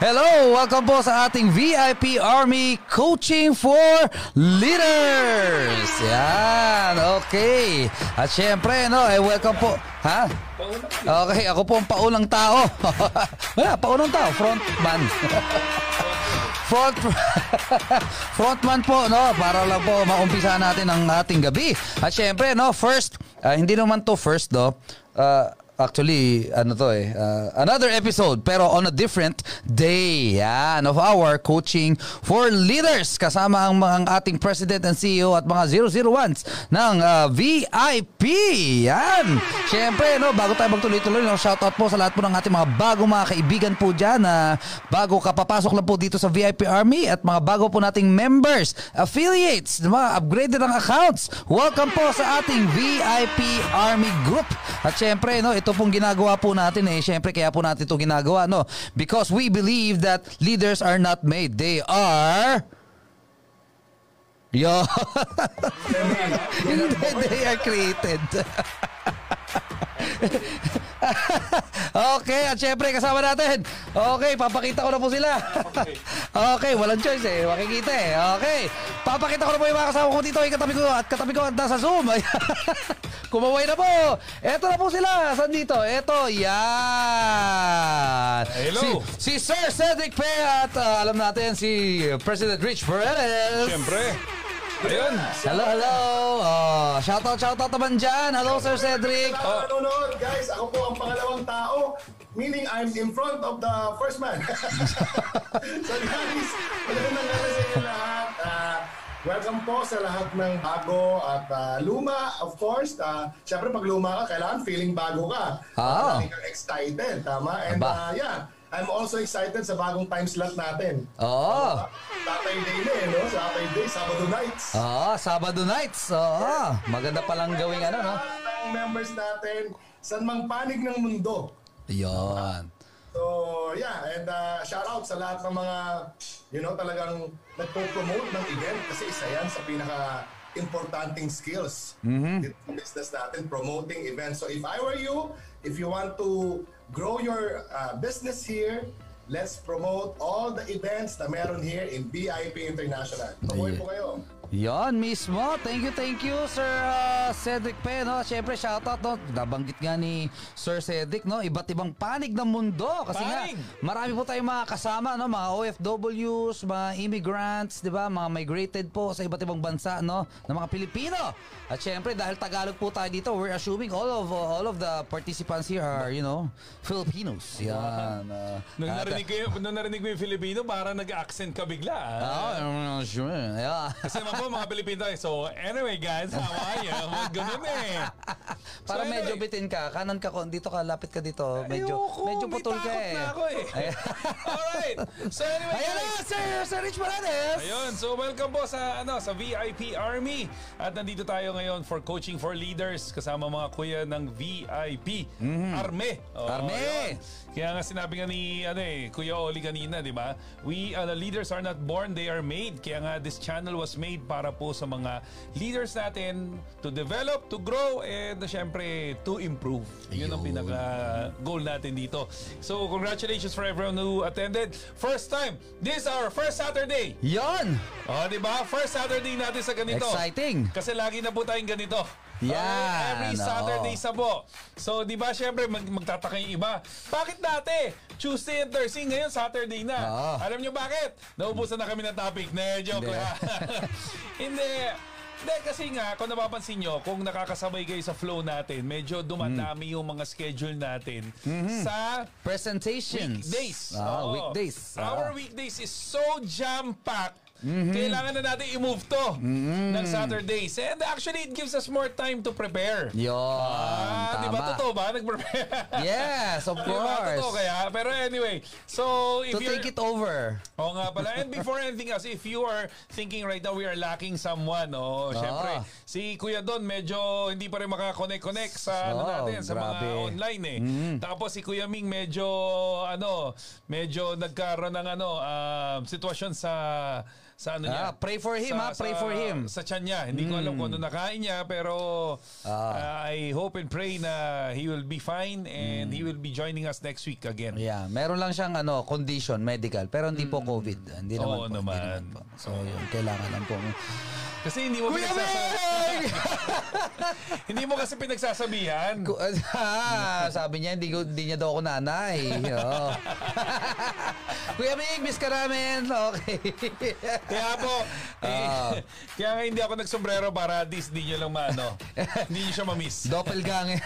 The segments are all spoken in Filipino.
Hello! Welcome po sa ating VIP Army Coaching for Leaders! Yan, okay. At syempre, no, eh, welcome po. Ha? Okay, ako po ang paunang tao. Wala, paunang tao. Frontman. Front frontman po no para lang po maumpisa natin ang ating gabi. At syempre no, first uh, hindi naman to first do. Uh, Actually, ano to eh, uh, another episode pero on a different day yan, of our coaching for leaders kasama ang mga ating president and CEO at mga 001s ng uh, VIP. Yan. Siyempre, no, bago tayo magtuloy-tuloy, no, shout out po sa lahat po ng ating mga bagong mga kaibigan po dyan na bago kapapasok lang po dito sa VIP Army at mga bago po nating members, affiliates, mga upgraded ang accounts. Welcome po sa ating VIP Army Group. At syempre, no, ito ito pong ginagawa po natin eh. Siyempre, kaya po natin ito ginagawa, no? Because we believe that leaders are not made. They are... Yo. they are created. okay, at syempre kasama natin. Okay, papakita ko na po sila. okay, walang choice eh. Makikita eh. Okay. Papakita ko na po yung mga kasama ko dito. Ay, katabi ko at katabi ko at nasa Zoom. Kumaway na po. Eto na po sila. Saan dito? Eto, yan. Hello. Si, si Sir Cedric Pe at uh, alam natin si President Rich Perez. Siyempre. Ayun. Hello, hello. Oh, shout out, shout out naman dyan. Hello, Sir Cedric. Sa nanonood, guys, ako po ang pangalawang tao. Meaning, I'm in front of the first man. so guys, magandang gabi sa inyo lahat. Uh, welcome po sa lahat ng bago at uh, luma, of course. Uh, Siyempre, pag luma ka, kailangan feeling bago ka. Ah. Uh, excited, tama? And Aba. uh, yeah, I'm also excited sa bagong time slot natin. Oo. Saturday na eh, no? Saturday, Sabado nights. Oo, Sabado nights. Oo. Maganda palang gawing ano, no? Lahat ng members natin, saan mang panig ng mundo. Yon. So, yeah, and uh, shout out sa lahat ng mga, you know, talagang nagpo-promote ng event kasi isa yan sa pinaka importanting skills dito sa business natin, promoting events. So if I were you, if you want to grow your uh, business here, let's promote all the events na meron here in BIP International. Tuloy po kayo. Yon mismo. Thank you, thank you, Sir uh, Cedric Pe, no? Siyempre, shoutout, no? Nabanggit nga ni Sir Cedric, no? Iba't ibang panig ng mundo. Kasi Panig! nga, marami po tayong mga kasama, no? Mga OFWs, mga immigrants, di ba? Mga migrated po sa iba't ibang bansa, no? Ng mga Pilipino. At siyempre, dahil Tagalog po tayo dito, we're assuming all of all of the participants here are, you know, Filipinos. Yan. Uh, Nung narinig ko yung, nung narinig ko yung Filipino, parang nag-accent ka bigla. ah. Ah, sure. Yeah. Kasi naman po, mga Pilipino. So, anyway guys, how are you? Mga Ganun eh. Para So, medyo anyway. bitin ka, kanan ka kon dito ka, lapit ka dito. Medyo Ayoko, medyo putol ka eh. na ako eh. Alright. So anyway Ayan na. Sir, Sir Rich Morales. Ayun, so welcome po sa ano sa VIP Army. At nandito tayo ngayon for coaching for leaders kasama mga kuya ng VIP Arme. Oh. Arme! ayun. Kaya nga sinabi nga ni ano eh, Kuya Oli kanina, di ba? We uh, the leaders are not born, they are made. Kaya nga this channel was made para po sa mga leaders natin to develop, to grow, and syempre to improve. Yun ang Ayun. pinaka goal natin dito. So congratulations for everyone who attended. First time, this is our first Saturday. Yon. Oh, di ba? First Saturday natin sa ganito. Exciting. Kasi lagi na po tayong ganito. Yan, Okay, every. Saturday sa po. So, di ba, syempre, mag magtataka yung iba. Bakit dati? Tuesday and Thursday, ngayon Saturday na. Oo. Alam nyo bakit? Naubusan na kami ng topic. Ne, joke lang. Hindi. Hindi, kasi nga, kung napapansin nyo, kung nakakasabay kayo sa flow natin, medyo dumadami yung mga schedule natin sa Presentations. weekdays. Ah, Oo. weekdays. Our Ah. weekdays is so jam-packed. Mm-hmm. Kailangan na natin i-move to ng Saturdays. And actually, it gives us more time to prepare. Yon. Ah, di ba totoo ba? Nag-prepare. Yes, of Di ba? course. Totoo kaya? Pero anyway, so if To you're... take it over. Oo nga pala. And before anything else, if you are thinking right now we are lacking someone, oh, syempre, si Kuya Don medyo hindi pa rin makakonect-connect sa ano Oh, natin, sa mga grabe. online eh. Tapos si Kuya Ming medyo ano, medyo nagkaroon ng ano, ah, sitwasyon sa sa ano niya. Ah, pray for him, ha? Pray for him. Sa tiyan niya. Hindi ko alam kung ano nakain niya pero Ah. uh, I hope and pray na he will be fine and he will be joining us next week again. Yeah, meron lang siyang ano, condition medical pero hindi po COVID. Hindi naman Hmm. Oo po. naman. Hindi naman po. So, yun, kailangan lang po. Kasi hindi mo Kuya. Meg! hindi mo kasi pinagsasabihan. Ku- ah, sabi niya, hindi, ko, hindi niya daw ako nanay. Oo. Kuya Mig, miss ka namin. Okay. Kaya po, eh, Ah. kaya nga hindi ako nagsombrero para at least hindi niyo lang maano. hindi niyo siya ma-miss. Doppelganger.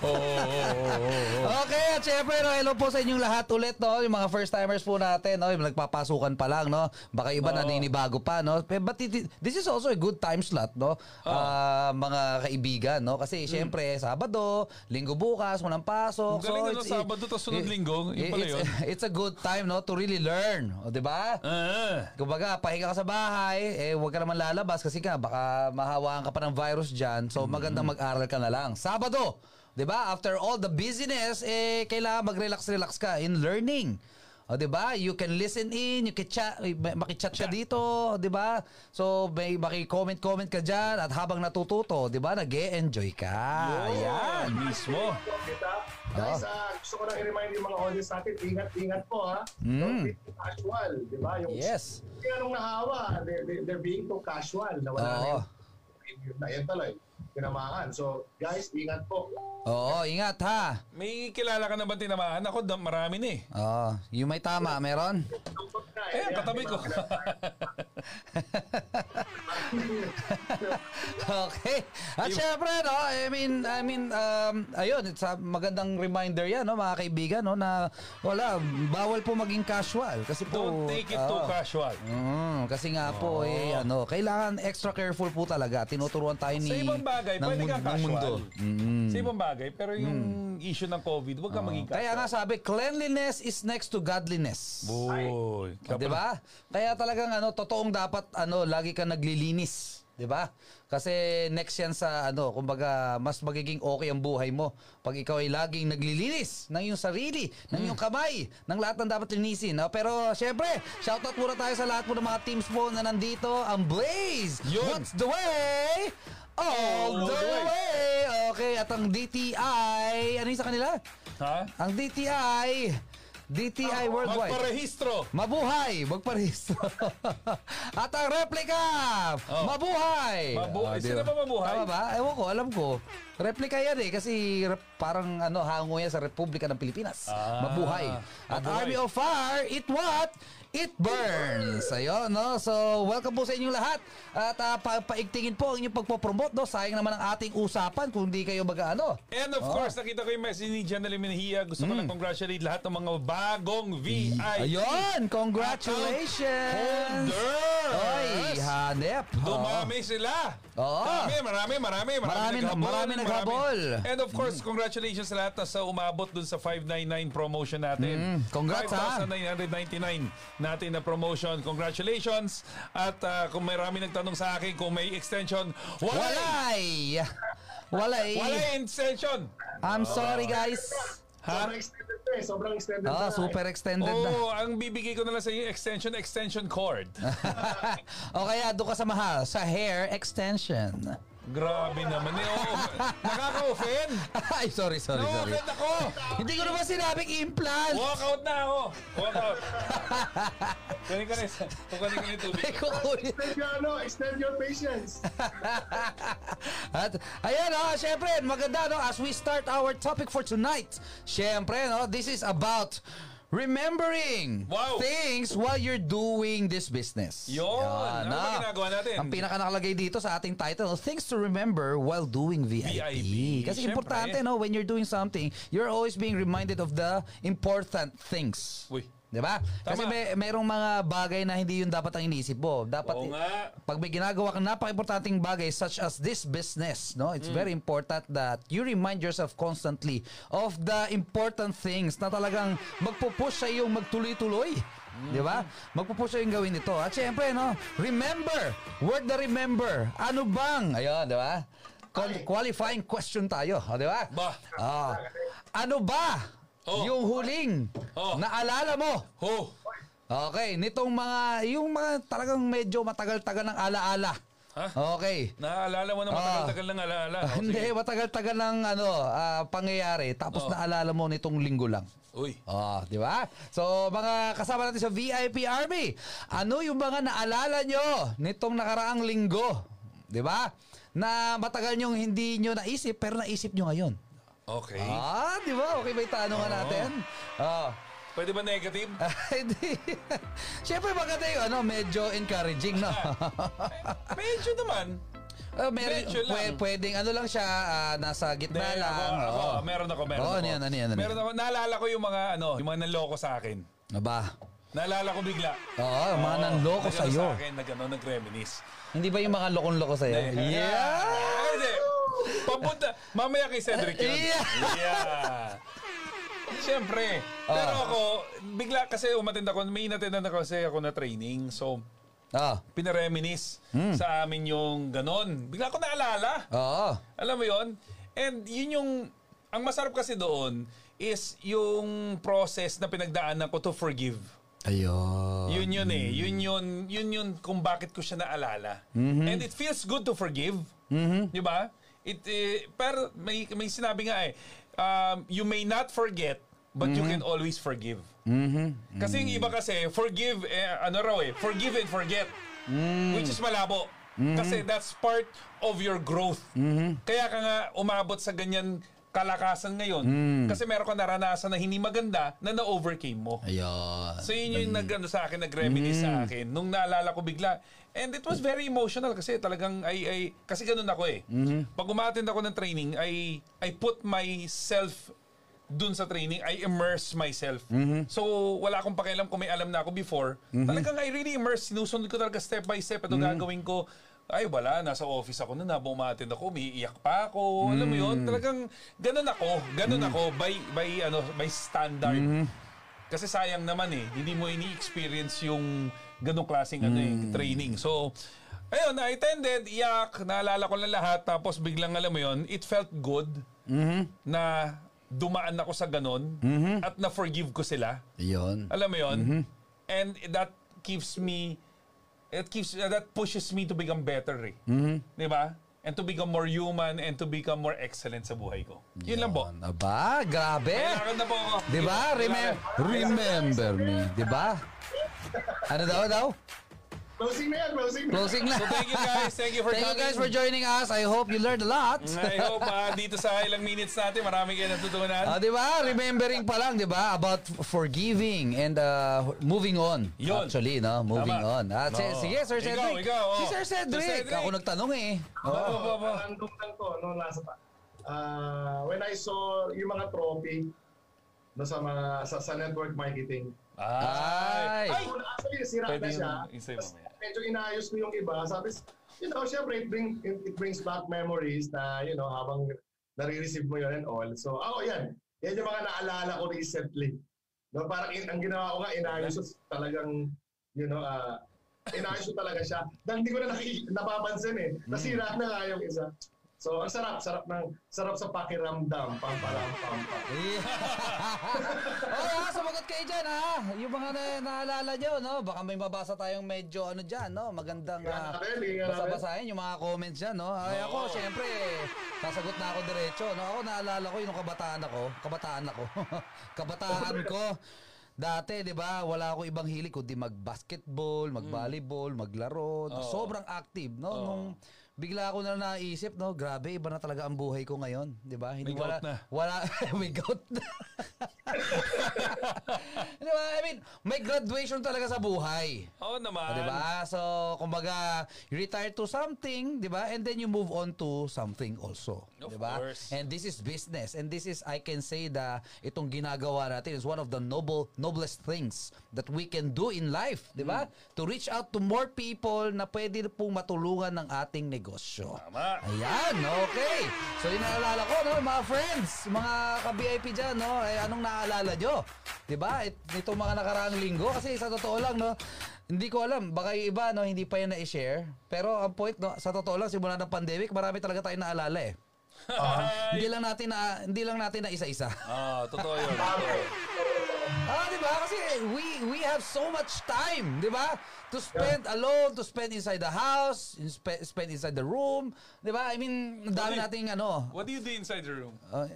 Oo, oo, oo, oo, oo. Okay, at syempre, no, hello po sa inyong lahat ulit, no? Yung mga first timers po natin, no? Yung nagpapasukan pa lang, no? Baka iba Oo. naninibago pa, no? Pe- But it- this is also a good time slot, no? Ah, mga kaibigan, no? Kasi syempre, Sabado, Linggo bukas, walang pasok. Ang galing na, no? it's- Sabado to sunod it- Linggo. Yun pala it's, yun. it's a good time, no? To really learn. O, di ba? Ah. Kumbaga, pahinga ka sa bahay, eh, huwag ka naman lalabas kasi ka, baka mahawaan ka pa ng virus dyan. So, magandang mag-aral ka na lang. Sabado, di ba? After all the busyness, eh, kailangan mag-relax-relax ka in learning. O, di ba? You can listen in, you can chat, ma- makichat ka dito, di ba? So, may maki-comment-comment ka dyan at habang natututo, di ba? nag enjoy ka. Ayan. Mismo. Kita. Guys, ah, gusto ko lang i-remind yung mga audience natin, ingat-ingat po ha. Mm. Don't be too casual, di ba? Yung, Yes. Yung anong nahawa, they, they, they're being too casual. Na wala na Oo. na yan tuloy, tinamaan. So, guys, ingat po. Oo, ingat ha. May kilala ka na ba tinamaan? Ako, da- marami na eh. Oo, yung may tama, meron? Eh, Ayan, katabi ko. okay. At syempre, no, I mean, I mean, um, ayun, it's a magandang reminder yan, no, mga kaibigan, no, na wala, bawal po maging casual. Kasi po, Don't take it too casual. mm, kasi nga po, eh, ano, kailangan extra careful po talaga. Tinuturuan tayo ni... Sa ibang bagay, ng pwede mun- kang ng casual. mundo. Mm. Sa ibang bagay, pero yung issue ng COVID, huwag kang maging Kaya nga sabi, cleanliness is next to godliness. Boy. 'di ba? Kaya talagang ano, totoong dapat ano, lagi ka naglilinis, 'di ba? Kasi next yan sa ano, kumbaga mas magiging okay ang buhay mo pag ikaw ay laging naglilinis ng iyong sarili, ng iyong kamay, ng lahat ng dapat linisin. No? Pero syempre, shoutout muna tayo sa lahat po ng mga teams po na nandito. Ang Blaze! Yun. What's the way? All All the way! Okay, at ang DTI, ano yung sa kanila? Ha? Ang DTI, DTI Worldwide. Magparehistro. Mabuhay! Magparehistro. At ang replica! Oh. Mabuhay! Mabuhay. Oh, Sino ba mabuhay? Tama ba? Ewan ko, alam ko. Replica yan eh, kasi rep- parang ano, hango yan sa Republika ng Pilipinas. Ah, Mabuhay. At mabuhay. Army of Fire, it what? It burns. Ayun, no? So, welcome po sa inyong lahat. At uh, pa- paigtingin po ang inyong pagpopromote, no? Sayang naman ang ating usapan kung di kayo mag-ano. And of Oh. course, nakita ko yung message ni Janelle Minahia. Gusto ko lang congratulate lahat ng mga bagong VIP. Mm. Ayun! Congratulations! Holders! Oy, hanep. Dumami sila. Oo. Marami, marami, marami. Marami- Marami, naghabol. marami naghabol. And of course, congratulations sa lahat na sa umabot dun sa 599 promotion natin. Mm, congrats, ha? 5,999 natin na promotion. Congratulations. At ah, kung may marami nagtanong sa akin kung may extension, wala. Walay! Walay! Wala extension. I'm sorry guys. Ha? Sobrang extended na eh. Sobrang extended Ah, na. super extended na. Oo, ang bibigay ko na lang sa inyo, extension, extension cord. o kaya doon ka sa mahal, sa hair extension. Grabe naman eh. Oo, nakaka-offend. Ay, sorry, sorry, sorry. Na-offend ako. Hindi ko naman sinabing implant. Walk out na ako. Walk out. Kunin ka na. Kunin ka na yung tubig. Ay, kukunin. Extend your, ano, extend your patience. At ayan oh, syempre, maganda no as we start our topic for tonight. Syempre no, this is about remembering Wow. things while you're doing this business. Yun. Ano ba ginagawa natin? Ang pinaka nakalagay dito sa ating title, things to remember while doing VIP. VIP. Kasi Syempre. importante no, when you're doing something, you're always being reminded of the important things. Uy. Di ba? Kasi may merong mga bagay na hindi yun dapat ang inisip mo. Dapat Oo nga. pag may ginagawa kang napaka-importanting bagay such as this business, no? It's very important that you remind yourself constantly of the important things na talagang magpupush sa iyong magtuloy-tuloy. Di ba? Magpupush sa iyong gawin ito. At syempre, no? Remember! Word the remember. Ano bang? Ayun, di ba? Qualifying question tayo. Di ba? Ba. Ah. ano ba Oh. yung huling Oh. naalala mo Ho. Okay, nitong mga, yung mga talagang medyo matagal-tagal ng alaala. Ha? Okay. Naaalala mo na matagal-tagal ng alaala. O, Hindi, matagal-tagal ng ano, ah, pangyayari. Tapos Oh. naalala mo nitong linggo lang. Uy. Oh, di ba? So, mga kasama natin sa VIP Army, ano yung mga naalala nyo nitong nakaraang linggo? Di ba? Na matagal nyong hindi nyo naisip, pero naisip nyo ngayon. Okay. Ah, di ba? Okay ba yung tanongan Oo. natin? Oh. Pwede ba negative? Ah, Hindi. Siyempre maganda yung ano, medyo encouraging, no? Medyo naman. Uh, meron, Medyo lang. pwe- pwedeng ano lang siya, ah, nasa gitna Hindi, lang. ako, ako, Oo. meron ako, meron Oo, ako. ano yan, ano yan, ano meron yan? ako, naalala ko yung mga, ano, yung mga nanloko sa akin. Aba. Naalala ko bigla. Oo, mga Oo, nanloko sa'yo. sa akin, nag, ano, nag-reminis. Hindi ba yung mga lokong-loko sa'yo? Yeah! Ah, Hindi. Papunta. Mamaya kay Cedric yun. Yeah. Yeah. Siyempre. Pero Ah. ako, bigla kasi umatend ako, may inatendan ako kasi ako na training. So, Ah. pinareminis Hmm. sa amin yung ganon. Bigla ko naalala. Oo. Alam mo yon? And yun yung, ang masarap kasi doon is yung process na pinagdaanan ko to forgive. Ayun. Yun yun eh. Yun yun, yun yun kung bakit ko siya naalala. And it feels good to forgive. Di ba? It, eh, pero may, may sinabi nga eh, um, you may not forget, but you can always forgive. Kasi yung iba kasi, forgive, eh, ano raw eh, forgive and forget. Which is malabo. Kasi that's part of your growth. Kaya ka nga umabot sa ganyan kalakasan ngayon. Kasi meron ka naranasan na hindi maganda na na-overcame mo. Ayun. So yun yung nag, ano, sa akin, nag-reminisce sa akin. Nung naalala ko bigla. And it was very emotional kasi talagang ay, ay kasi ganun ako eh. Pag umattend ako ng training, I, I put myself dun sa training, I immerse myself. So, wala akong pakialam kung may alam na ako before. Talagang I really immerse. Sinusunod ko talaga step by step. Ito gagawin ko. Ay, wala. Nasa office ako na. Habang umattend ako, may iyak pa ako. Alam mo yun? Talagang ganun ako. Ganun ako. By, by, ano, by standard. Kasi sayang naman eh, hindi mo ini-experience yung ganong klaseng ano eh, training. So, ayun, I attended, iyak, naalala ko lang lahat, tapos biglang alam mo yun, it felt good na dumaan ako sa ganon at na-forgive ko sila. Ayun. Alam mo yun? And that keeps me, it keeps, that pushes me to become better eh. Di ba? And to become more human and to become more excellent sa buhay ko. Yun lang po. Aba, grabe. Kailangan na po ako. Di ba? Remem- remember me. Di ba? Ano daw daw? Closing na yan, closing na. Closing na. So thank you guys. Thank you for Thank you coming. guys for joining us. I hope you learned a lot. I hope ah, dito sa ilang minutes natin, marami kayo natutunan. Ah, di ba? Remembering pa lang, di ba? About forgiving and uh, moving on. Yun. Actually, no? Moving Tama. on. Si- Oo. sige, Sir Ikaw, Cedric. ikaw, oh. Si Sir Cedric. Sir Cedric. Ako nagtanong eh. Ba, ba, ba, ba. Random lang to, no, nasa pa. Ah, when I saw yung mga trophy no, sa mga sa, sa network marketing. Ay. Ay. Ay. Actually, sira Pwede na siya. isa yung mamaya. Medyo inayos ko yung iba. Sabi, you know, syempre, it, bring, it, it brings back memories na, you know, habang nare-receive mo yun and all. So, ako yan. Yan yung mga naalala ko recently. No, parang in, ang ginawa ko nga, inayos ko talagang, you know, ah, inayos ko talaga siya. Dahil hindi ko na naki, napapansin eh. Nasira na nga yung isa. So, ang sarap, sarap ng, sarap sa pakiramdam. Pamparam, pampam. oh, ha, sumagot kayo dyan, ha? Yung mga na naalala nyo, no? Baka may mabasa tayong medyo ano dyan, no? Magandang uh, natin. basa-basahin yung mga comments dyan, no? Ay, ako, syempre, sasagot na ako diretso, no? Ako naalala ko yung kabataan ako. Kabataan ako. kabataan ko. Dati, 'di ba, wala ako ibang hilig kundi mag-basketball, mag-volleyball, maglaro. Sobrang active, no? Nung bigla ako na naisip, no, grabe, iba na talaga ang buhay ko ngayon, 'di ba? Hindi May wala gout na. wala may gout na. Di ba? I mean, may graduation talaga sa buhay. Oo naman. Ah, 'Di ba? So, kumbaga, you retire to something, 'di ba? And then you move on to something also, Of 'di ba? course. And this is business. And this is I can say that itong ginagawa natin is one of the noble noblest things that we can do in life, 'di ba? Hmm. To reach out to more people na pwede pong matulungan ng ating negosyo. Tama. Ayan, okay. So, yung naalala ko, no, mga friends, mga ka-VIP dyan, no, eh, anong naalala nyo? 'Di ba? It, itong mga nakaraang linggo, kasi sa totoo lang, no, hindi ko alam, baka yung iba, no, hindi pa yan na-share. Pero ang point, no, sa totoo lang, simula ng pandemic, marami talaga tayong naalala eh. Hindi lang natin na hindi lang natin na isa-isa. Ah, totoo yun. Ah, di ba? Kasi we we have so much time, di ba? To spend alone, to spend inside the house, in spe- spend inside the room, di ba? I mean, dami nating ano. What do you do inside the room? uh,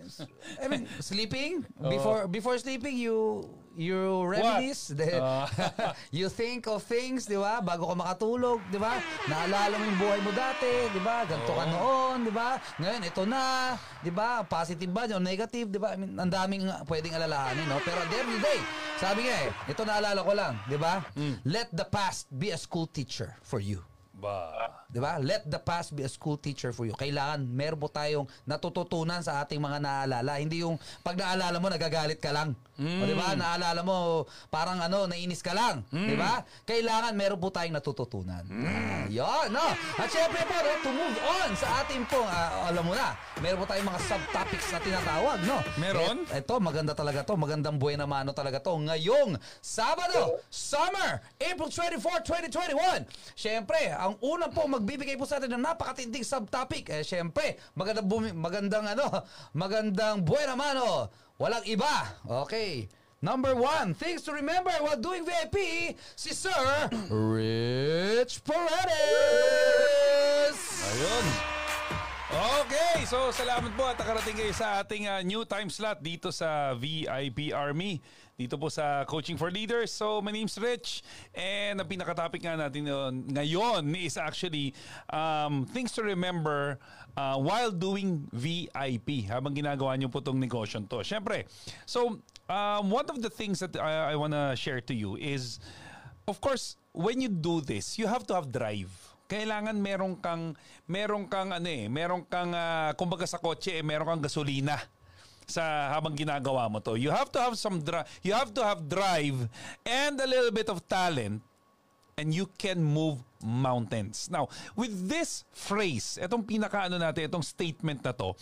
I mean, sleeping Oh. before before sleeping you you remedies the, Ah. you think of things di ba? Bago ka makatulog di ba? Naalala mo yung buhay mo dati di ba? Ganito ka Oo. noon di ba? Ngayon ito na di ba? Positive ba o negative di ba? I mean ang daming pwedeng alalahanin no? Pero at the end of the day sabi nga eh ito naalala ko lang di ba? Hmm. let the past be a school teacher for you. Ba. Di ba? Let the past be a school teacher for you. Kailangan meron po tayong natututunan sa ating mga naalala. Hindi yung pag naalala mo, nagagalit ka lang. O di ba? Naalala mo, parang ano, nainis ka lang. Di ba? Kailangan meron po tayong natututunan. Ah, yun, no? At syempre po, to move on sa ating po, ah, alam mo na, meron po tayong mga subtopics na tinatawag, no? Meron? Et- ito, maganda talaga to. Magandang buhay na mano talaga to. Ngayong Sabado, Summer, April 24, 2021. Siyempre, ang unang po magbibigay po sa atin ng napakatinding subtopic. Eh, siyempre, magandang, bumi- magandang ano, magandang buhay na mano. Walang iba. Okay. Number one, things to remember while doing VIP, si Sir Rich Paredes. Ayun. Okay, so salamat po at nakarating kayo sa ating uh, new time slot dito sa VIP Army. Dito po sa Coaching for Leaders. So my name's Rich and ang pinaka-topic nga natin uh, ngayon is actually um, things to remember uh, while doing VIP habang ginagawa niyo po itong negosyo to. Siyempre, so um, one of the things that I, I wanna share to you is of course, when you do this, you have to have drive kailangan meron kang meron kang ano eh, meron kang ah, kumbaga sa kotse eh, meron kang gasolina sa habang ginagawa mo to. You have to have some dri- you have to have drive and a little bit of talent and you can move mountains. Now, with this phrase, itong pinakaano natin, itong statement na to,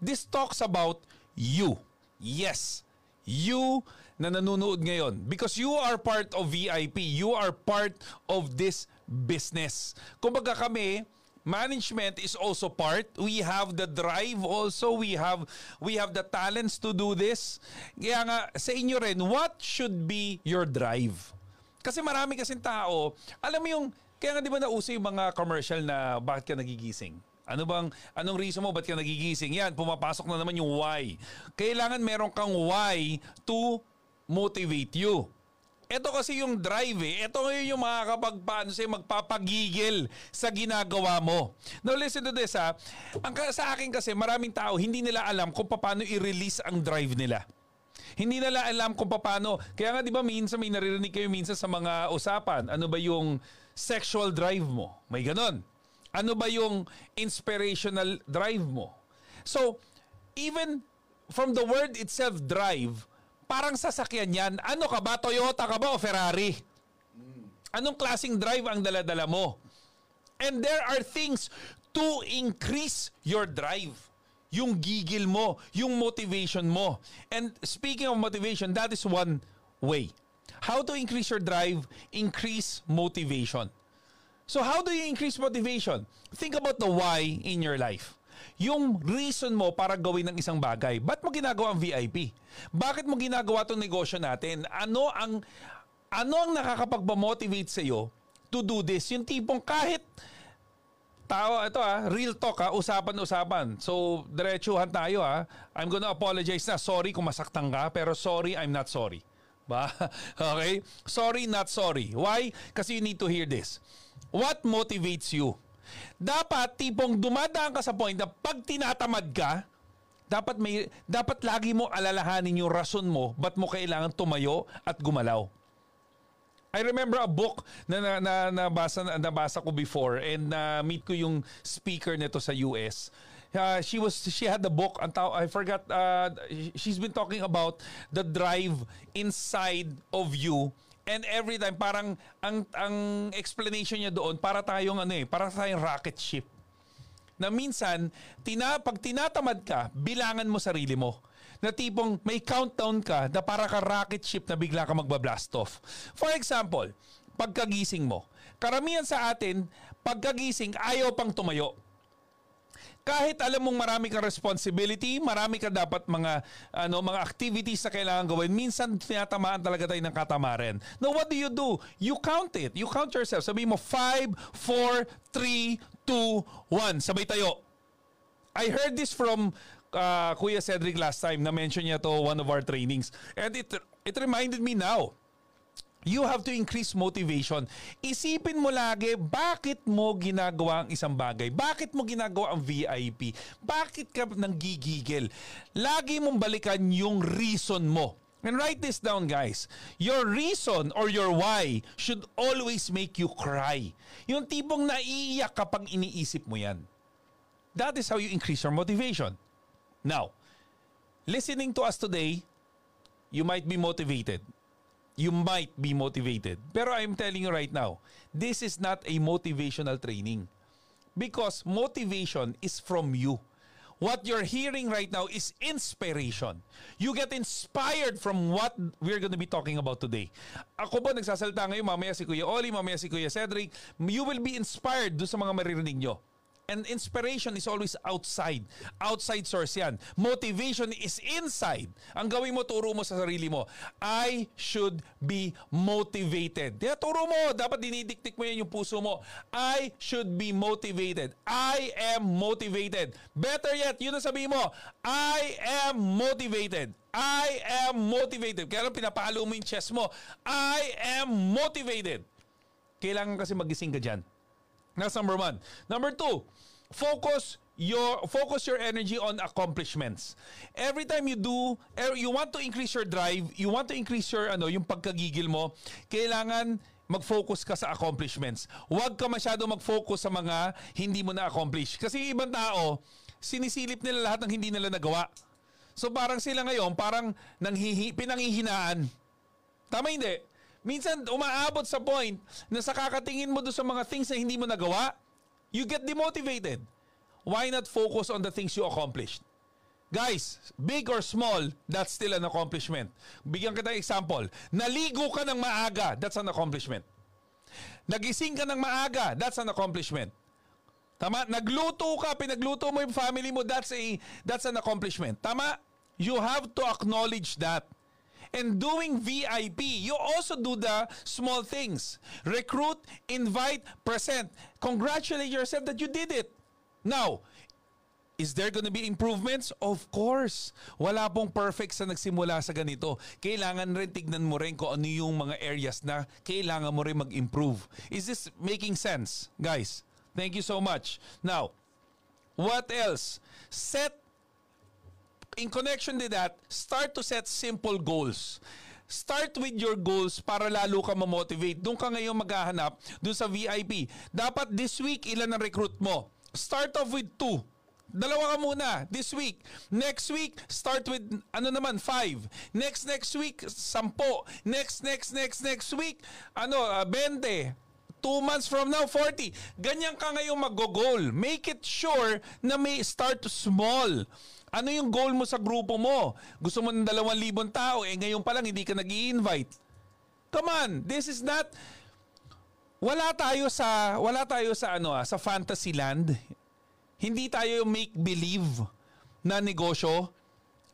this talks about you. Yes, you na nanonood ngayon. Because you are part of VIP. You are part of this business. Kumbaga kami, management is also part. We have the drive also. We have we have the talents to do this. Kaya nga sa inyo rin, what should be your drive? Kasi marami kasing tao, alam mo yung, kaya nga di ba nauso yung mga commercial na bakit ka nagigising? Ano bang, anong reason mo ba't ka nagigising? Yan, pumapasok na naman yung why. Kailangan meron kang why to motivate you. Ito kasi yung drive eh. Ito ngayon yung makakapagpaano sa'yo, magpapagigil sa ginagawa mo. Now listen to this ha. Ang, sa akin kasi maraming tao hindi nila alam kung paano i-release ang drive nila. Hindi nila alam kung paano. Kaya nga 'di ba minsan may naririnig kayo minsan sa mga usapan, ano ba yung sexual drive mo? May ganon. Ano ba yung inspirational drive mo? So, even from the word itself drive, parang sasakyan yan. Ano ka ba? Toyota ka ba o Ferrari? Anong klasing drive ang daladala mo? And there are things to increase your drive. Yung gigil mo, yung motivation mo. And speaking of motivation, that is one way. How to increase your drive? Increase motivation. So how do you increase motivation? Think about the why in your life. Yung reason mo para gawin ng isang bagay. Ba't mo ginagawa ang VIP? Bakit mo ginagawa itong negosyo natin? Ano ang ano ang nakakapagpa-motivate sa iyo to do this? Yung tipong kahit tao, ito ah, real talk ah, usapan-usapan. So, diretsuhan tayo ah. I'm gonna apologize na. Sorry kung masaktan ka, pero sorry, I'm not sorry. Ba? Okay? Sorry, not sorry. Why? Kasi you need to hear this. What motivates you? Dapat tipong dumadaan ka sa point na pag tinatamad ka, dapat may dapat lagi mo alalahanin yung rason mo ba't mo kailangan tumayo at gumalaw. I remember a book na, na, na nabasa, ko before and na meet ko yung speaker nito sa US. Uh, she was she had the book ang I forgot uh, she's been talking about the drive inside of you and every time parang ang ang explanation niya doon para tayong ano eh para tayong rocket ship na minsan, tina, pag tinatamad ka, bilangan mo sarili mo. Na tipong may countdown ka na para ka rocket ship na bigla ka magbablast off. For example, pagkagising mo. Karamihan sa atin, pagkagising, ayaw pang tumayo. Kahit alam mong marami kang responsibility, marami ka dapat mga ano mga activities na kailangan gawin, minsan tinatamaan talaga tayo ng katamaran. Now what do you do? You count it. You count yourself. Sabi mo 5 4 3 2 1. Sabay tayo. I heard this from uh, Kuya Cedric last time na mention niya to one of our trainings. And it it reminded me now You have to increase motivation. Isipin mo lagi, bakit mo ginagawa ang isang bagay? Bakit mo ginagawa ang VIP? Bakit ka nanggigigil? Lagi mong balikan yung reason mo. And write this down guys. Your reason or your why should always make you cry. Yung tipong naiiyak kapag iniisip mo yan. That is how you increase your motivation. Now, listening to us today, you might be motivated you might be motivated. Pero I'm telling you right now, this is not a motivational training. Because motivation is from you. What you're hearing right now is inspiration. You get inspired from what we're going to be talking about today. Ako ba nagsasalita ngayon, mamaya si Kuya Oli, mamaya si Kuya Cedric, you will be inspired do sa mga maririnig nyo. And inspiration is always outside. Outside source yan. Motivation is inside. Ang gawin mo, turo mo sa sarili mo. I should be motivated. Kaya turo mo. Dapat dinidiktik mo yan yung puso mo. I should be motivated. I am motivated. Better yet, yun ang sabihin mo. I am motivated. I am motivated. Kaya pinapalo mo yung chest mo. I am motivated. Kailangan kasi magising ka dyan. That's number one. Number two, focus your focus your energy on accomplishments. Every time you do, er, you want to increase your drive, you want to increase your ano, yung pagkagigil mo, kailangan mag-focus ka sa accomplishments. Huwag ka masyado mag-focus sa mga hindi mo na-accomplish. Kasi ibang tao, sinisilip nila lahat ng hindi nila nagawa. So parang sila ngayon, parang nanghihi, pinanghihinaan. Tama hindi? Minsan umaabot sa point na sa kakatingin mo doon sa mga things na hindi mo nagawa, you get demotivated. Why not focus on the things you accomplished? Guys, big or small, that's still an accomplishment. Bigyan kita example. Naligo ka ng maaga, that's an accomplishment. Nagising ka ng maaga, that's an accomplishment. Tama? Nagluto ka, pinagluto mo yung family mo, that's a that's an accomplishment. Tama? You have to acknowledge that and doing VIP, you also do the small things. Recruit, invite, present. Congratulate yourself that you did it. Now, Is there going to be improvements? Of course. Wala pong perfect sa nagsimula sa ganito. Kailangan rin tignan mo rin kung ano yung mga areas na kailangan mo rin mag-improve. Is this making sense? Guys, thank you so much. Now, what else? Set in connection to that, start to set simple goals. Start with your goals para lalo ka ma-motivate. Doon ka ngayon maghahanap doon sa VIP. Dapat this week, ilan ang recruit mo? Start off with two. Dalawa ka muna this week. Next week, start with ano naman, five. Next next week, sampo. Next next next next week, ano, uh, 20. Two months from now, 40. Ganyan ka ngayon mag-goal. Make it sure na may start small. Ano yung goal mo sa grupo mo? Gusto mo ng dalawang libon tao, eh ngayon pa lang hindi ka nag invite Come on, this is not... Wala tayo sa wala tayo sa ano ah, sa fantasy land. Hindi tayo make believe na negosyo.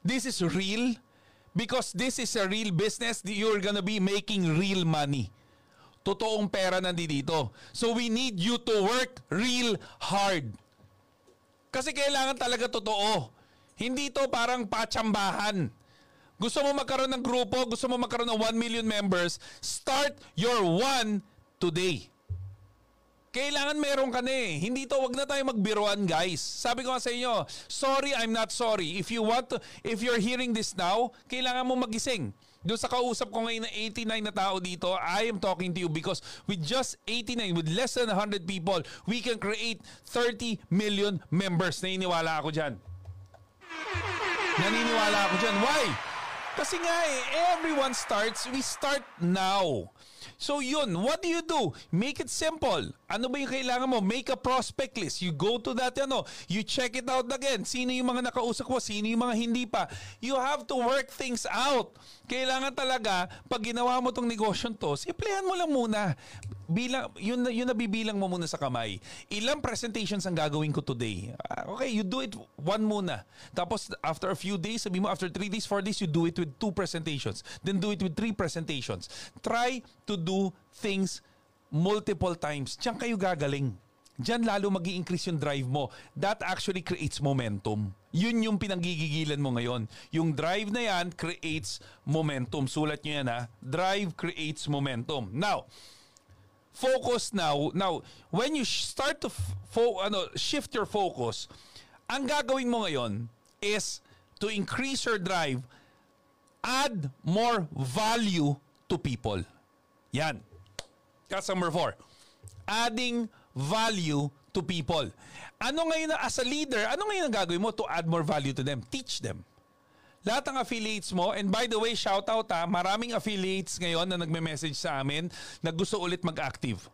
This is real because this is a real business. You're gonna be making real money. Totoong pera nandito. So we need you to work real hard. Kasi kailangan talaga totoo. Hindi to parang patsambahan. Gusto mo magkaroon ng grupo, gusto mo magkaroon ng 1 million members, start your one today. Kailangan meron ka na eh. Hindi to, wag na tayo magbiruan guys. Sabi ko nga sa inyo, sorry, I'm not sorry. If you want to, if you're hearing this now, kailangan mo magising. Doon sa kausap ko ngayon na 89 na tao dito, I am talking to you because with just 89, with less than 100 people, we can create 30 million members. Naniniwala ako dyan. Naniniwala ako dyan. Why? Kasi nga eh, everyone starts, we start now. So yun, what do you do? Make it simple. Ano ba yung kailangan mo? Make a prospect list. You go to that, ano, you check it out again. Sino yung mga nakausap mo? Sino yung mga hindi pa? You have to work things out. Kailangan talaga, pag ginawa mo tong negosyo to, simplihan mo lang muna bilang yun yun nabibilang mo muna sa kamay. Ilang presentations ang gagawin ko today? Ah, okay, you do it one muna. Tapos after a few days, sabi mo after three days, four days, you do it with two presentations. Then do it with three presentations. Try to do things multiple times. Diyan kayo gagaling. Diyan lalo mag increase yung drive mo. That actually creates momentum. Yun yung pinanggigigilan mo ngayon. Yung drive na yan creates momentum. Sulat nyo yan ha. Drive creates momentum. Now, focus now. Now, when you start to fo- ano, shift your focus, ang gagawin mo ngayon is to increase your drive, add more value to people. Yan. That's number four. Adding value to people. Ano ngayon na, as a leader, ano ngayon ang gagawin mo to add more value to them? Teach them. Lahat ng affiliates mo, and by the way, shout out ha, maraming affiliates ngayon na nagme-message sa amin na gusto ulit mag-active.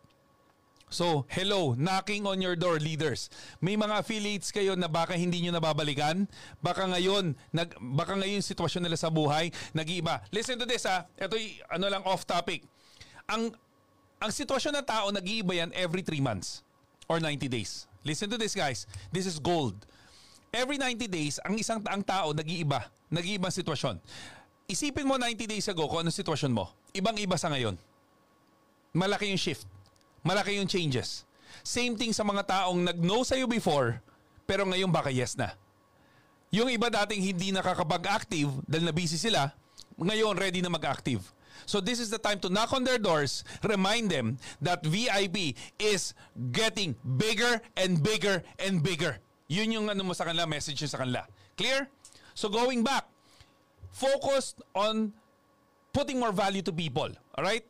So, hello, knocking on your door, leaders. May mga affiliates kayo na baka hindi nyo nababalikan. Baka ngayon, nag, baka ngayon sitwasyon nila sa buhay, nag-iiba. Listen to this ha, ito ano lang off topic. Ang ang sitwasyon ng tao nag-iiba yan every 3 months or 90 days. Listen to this guys. This is gold. Every 90 days, ang isang ang tao nag-iiba. Nag-iibang sitwasyon. Isipin mo 90 days ago kung ano sitwasyon mo. Ibang-iba sa ngayon. Malaki yung shift. Malaki yung changes. Same thing sa mga taong nag-no sa'yo before, pero ngayon baka yes na. Yung iba dating hindi nakakapag-active dahil na busy sila, ngayon ready na mag-active. So this is the time to knock on their doors, remind them that VIP is getting bigger and bigger and bigger. Yun yung ano mo sa kanila, message yun sa kanila. Clear? So going back, focus on putting more value to people. Alright?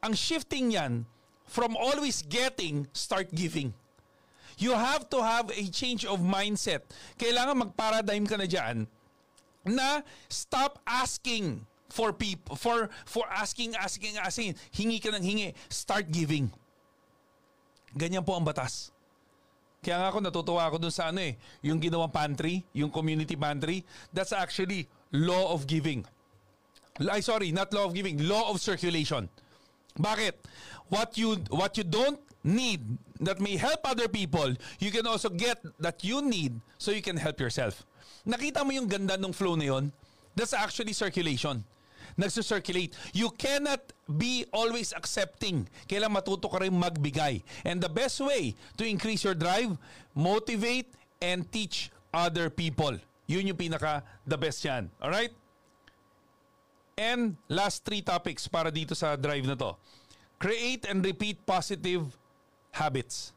Ang shifting yan, from always getting, start giving. You have to have a change of mindset. Kailangan mag-paradigm ka na dyan na stop asking for people for for asking asking asking hingi ka ng hingi start giving ganyan po ang batas kaya nga ako natutuwa ako dun sa ano eh yung ginawang pantry yung community pantry that's actually law of giving. Ay sorry not law of giving law of circulation. Bakit? What you what you don't need that may help other people you can also get that you need so you can help yourself. Nakita mo yung ganda ng flow na yun? That's actually circulation nagsa-circulate. You cannot be always accepting. Kailan matuto ka rin magbigay. And the best way to increase your drive, motivate and teach other people. Yun yung pinaka the best yan. Alright? And last three topics para dito sa drive na to. Create and repeat positive habits.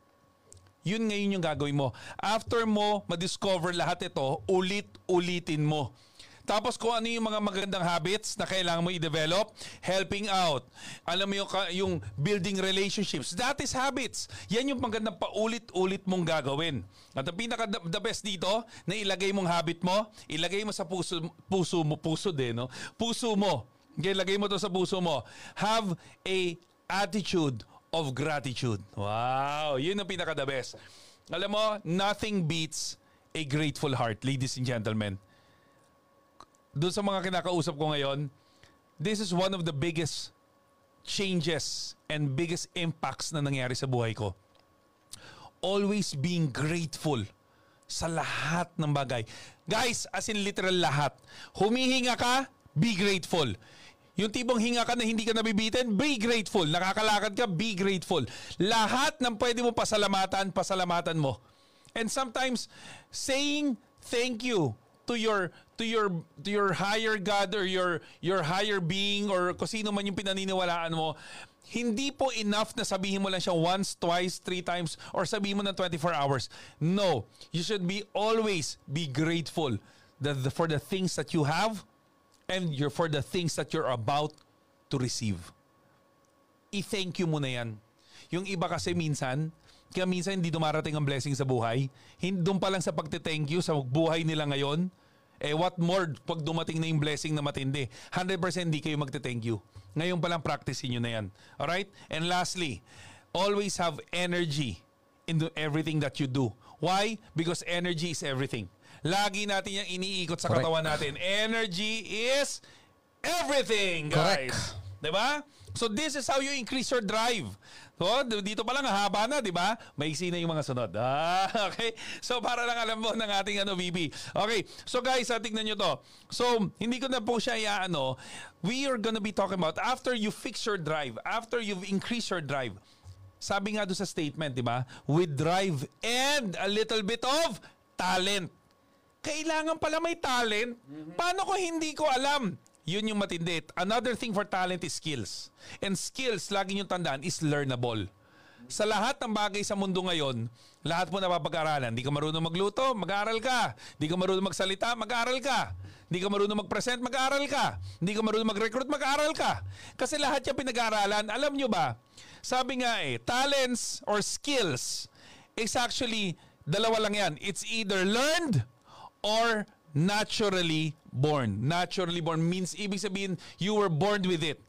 Yun ngayon yung gagawin mo. After mo ma-discover lahat ito, ulit-ulitin mo. Tapos kung ano yung mga magandang habits na kailangan mo i-develop, helping out. Alam mo yung, yung building relationships. That is habits. Yan yung magandang paulit-ulit mong gagawin. At ang pinaka the best dito, na ilagay mong habit mo, ilagay mo sa puso, puso mo, puso din, no? Puso mo. Okay, ilagay mo to sa puso mo. Have a attitude of gratitude. Wow, yun ang pinaka the best. Alam mo, nothing beats a grateful heart, ladies and gentlemen doon sa mga kinakausap ko ngayon, this is one of the biggest changes and biggest impacts na nangyari sa buhay ko. Always being grateful sa lahat ng bagay. Guys, as in literal lahat. Humihinga ka, be grateful. Yung tipong hinga ka na hindi ka nabibitin, be grateful. Nakakalakad ka, be grateful. Lahat ng pwede mo pasalamatan, pasalamatan mo. And sometimes, saying thank you to your to your to your higher God or your your higher being or kung sino man yung pinaniniwalaan mo, hindi po enough na sabihin mo lang siya once, twice, three times or sabihin mo ng 24 hours. No, you should be always be grateful that the, for the things that you have and you're for the things that you're about to receive. I-thank you muna yan. Yung iba kasi minsan, kaya minsan hindi dumarating ang blessing sa buhay. Hindi doon pa lang sa pagte-thank you sa buhay nila ngayon. Eh what more pag dumating na yung blessing na matindi. 100% hindi kayo magte-thank you. Ngayon pa lang practice niyo na yan. Alright? And lastly, always have energy in everything that you do. Why? Because energy is everything. Lagi natin yung iniikot sa Correct. katawan natin. Energy is everything, guys. Correct. 'Di ba? So this is how you increase your drive. So dito pa lang haba na, di ba? Maiksi na yung mga sunod. Ah, okay? So para lang alam mo ng ating ano, VP. Okay. So guys, ah, tignan nyo to. So hindi ko na po siya iaano. We are gonna be talking about after you fix your drive, after you've increased your drive. Sabi nga doon sa statement, di ba? With drive and a little bit of talent. Kailangan pala may talent. Paano ko hindi ko alam? Yun yung matindi. Another thing for talent is skills. And skills, lagi nyo tandaan, is learnable. Sa lahat ng bagay sa mundo ngayon, lahat mo napapag-aralan. Di ka marunong magluto, mag-aaral ka. Di ka marunong magsalita, mag-aaral ka. Di ka marunong mag-present, mag-aaral ka. Di ka marunong mag-recruit, mag-aaral ka. Kasi lahat yung pinag-aaralan, alam nyo ba, sabi nga eh, talents or skills is actually, dalawa lang yan. It's either learned or naturally born. Naturally born means ibig sabihin you were born with it.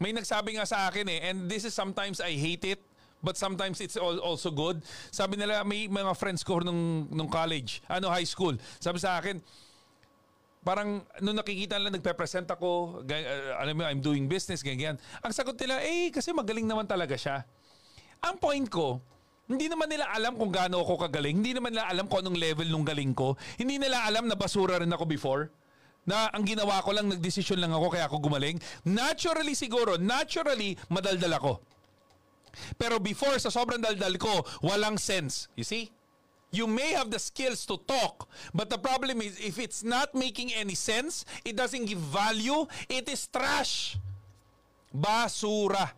May nagsabi nga sa akin eh, and this is sometimes I hate it, but sometimes it's also good. Sabi nila, may mga friends ko nung, nung college, ano, high school. Sabi sa akin, parang nung nakikita nila nagpe-present ako, uh, alam mo, I'm doing business, ganyan. Ang sagot nila, eh, kasi magaling naman talaga siya. Ang point ko, hindi naman nila alam kung gaano ako kagaling. Hindi naman nila alam kung anong level nung galing ko. Hindi nila alam na basura rin ako before. Na ang ginawa ko lang, nagdesisyon lang ako kaya ako gumaling. Naturally siguro, naturally, madaldal ako. Pero before, sa sobrang daldal ko, walang sense. You see? You may have the skills to talk, but the problem is if it's not making any sense, it doesn't give value, it is trash. Basura.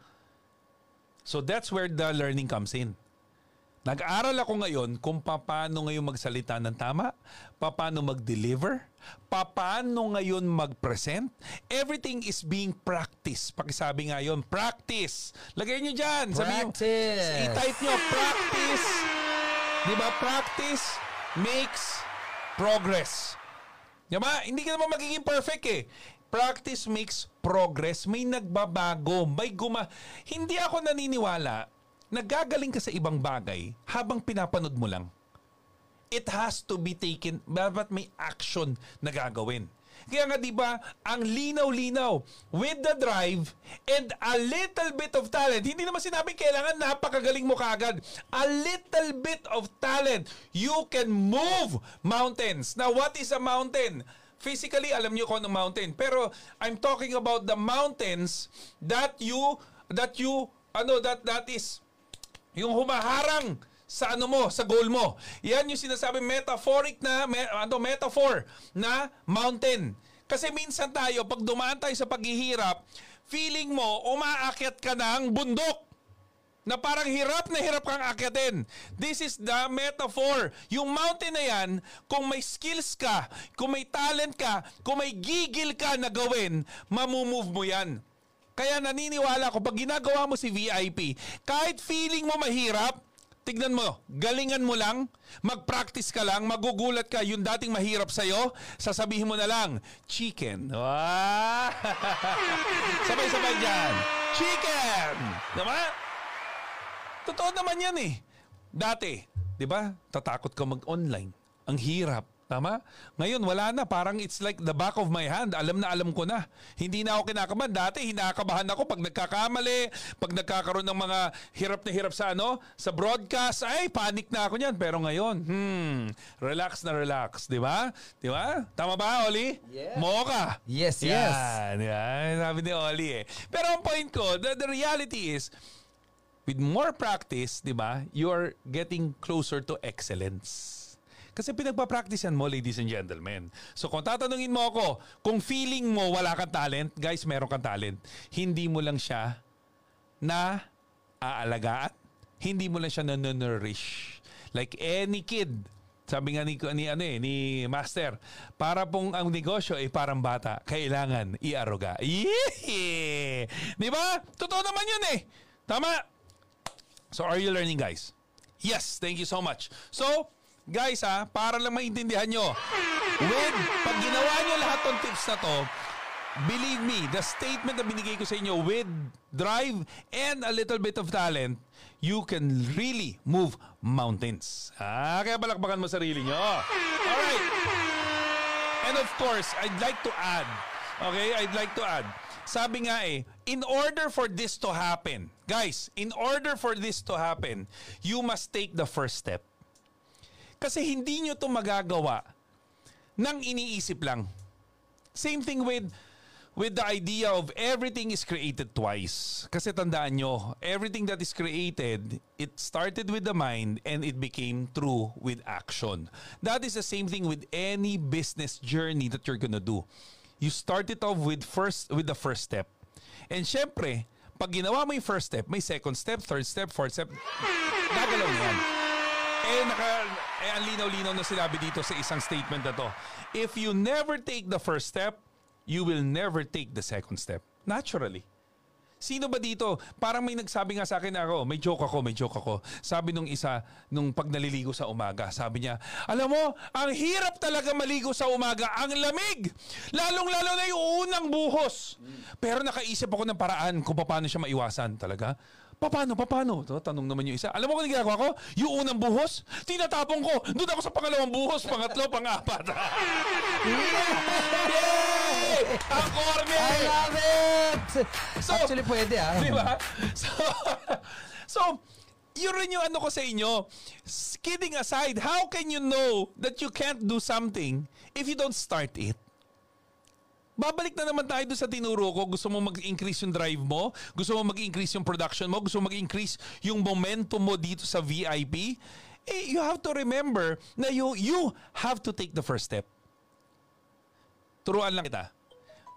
So that's where the learning comes in. Nag-aral ako ngayon kung paano ngayon magsalita ng tama, paano mag-deliver, paano ngayon mag-present. Everything is being practiced. Pakisabi nga yun, practice. Lagay nyo dyan. Practice. Sabi i-type nyo, practice. Di ba? Practice makes progress. Di ba? Hindi ka naman magiging perfect eh. Practice makes progress. May nagbabago. May guma... Hindi ako naniniwala nagagaling ka sa ibang bagay habang pinapanood mo lang. It has to be taken, dapat may action na gagawin. Kaya nga 'di ba, ang linaw-linaw with the drive and a little bit of talent. Hindi naman sinabi kailangan napakagaling mo kagad. A little bit of talent, you can move mountains. Now, what is a mountain? Physically, alam niyo kung anong mountain. Pero I'm talking about the mountains that you that you ano that that is yung humaharang sa ano mo, sa goal mo. Yan yung sinasabi metaphoric na, me, ano, metaphor na mountain. Kasi minsan tayo, pag dumaan tayo sa paghihirap, feeling mo, umaakyat ka ng bundok na parang hirap na hirap kang akyatin. This is the metaphor. Yung mountain na yan, kung may skills ka, kung may talent ka, kung may gigil ka na gawin, mamumove mo yan. Kaya naniniwala ko, pag ginagawa mo si VIP, kahit feeling mo mahirap, tignan mo, galingan mo lang, mag-practice ka lang, magugulat ka, yung dating mahirap sa'yo, sasabihin mo na lang, chicken. Ah! Sabay-sabay dyan. Chicken! Diba? Totoo naman yan eh. Dati, di ba, tatakot ka mag-online. Ang hirap. Tama? Ngayon, wala na. Parang it's like the back of my hand. Alam na alam ko na. Hindi na ako kinakabahan. Dati, hinakabahan ako pag nagkakamali, pag nagkakaroon ng mga hirap na hirap sa ano, sa broadcast. Ay, panic na ako niyan. Pero ngayon, hmm, relax na relax. Di ba? Di ba? Tama ba, Oli? Yeah. Mo ka. Yes, yes. Yan, yan. Sabi ni Oli eh. Pero ang point ko, the, the reality is, with more practice, di ba, you are getting closer to excellence. Kasi pinagpa-practice yan mo, ladies and gentlemen. So kung tatanungin mo ako, kung feeling mo wala kang talent, guys, meron kang talent. Hindi mo lang siya na aalagaan. Hindi mo lang siya na-nourish. Like any kid, sabi nga ni, ni, ano eh, ni Master, para pong ang negosyo ay parang bata, kailangan iaruga. Yeah! Di ba? Totoo naman yun eh. Tama? So are you learning guys? Yes, thank you so much. So, guys ha, para lang maintindihan nyo. With, pag ginawa nyo lahat ng tips na to, believe me, the statement na binigay ko sa inyo with drive and a little bit of talent, you can really move mountains. Ah, kaya balakbakan mo sarili nyo. Alright. And of course, I'd like to add, okay, I'd like to add, Sabi nga eh, in order for this to happen, guys, in order for this to happen, you must take the first step. Kasi hindi nyo to magagawa nang iniisip lang. Same thing with with the idea of everything is created twice. Kasi tandaan nyo, everything that is created, it started with the mind and it became true with action. That is the same thing with any business journey that you're gonna do. You start it off with first with the first step. And syempre, pag ginawa mo yung first step, may second step, third step, fourth step, gagalaw yan. Eh, naka, eh, ang linaw-linaw na sinabi dito sa isang statement na to. If you never take the first step, you will never take the second step. Naturally. Sino ba dito? Parang may nagsabi nga sa akin ako, may joke ako, may joke ako. Sabi nung isa, nung pag naliligo sa umaga, sabi niya, alam mo, ang hirap talaga maligo sa umaga, ang lamig. Lalong-lalo na yung unang buhos. Pero nakaisip ako ng paraan kung paano siya maiwasan talaga. Paano, paano? To, tanong naman yung isa. Alam mo kung ginagawa ko? Yung unang buhos, tinatapong ko. Doon ako sa pangalawang buhos, pangatlo, pangapat. Yay! Ang korme! I love it! So- Actually, pwede ah. Di ba? So, so, yun rin yung ano ko sa inyo. Kidding aside, how can you know that you can't do something if you don't start it? Babalik na naman tayo doon sa tinuro ko. Gusto mo mag-increase yung drive mo? Gusto mo mag-increase yung production mo? Gusto mo mag-increase yung momentum mo dito sa VIP? Eh, you have to remember na you, you have to take the first step. Turuan lang kita.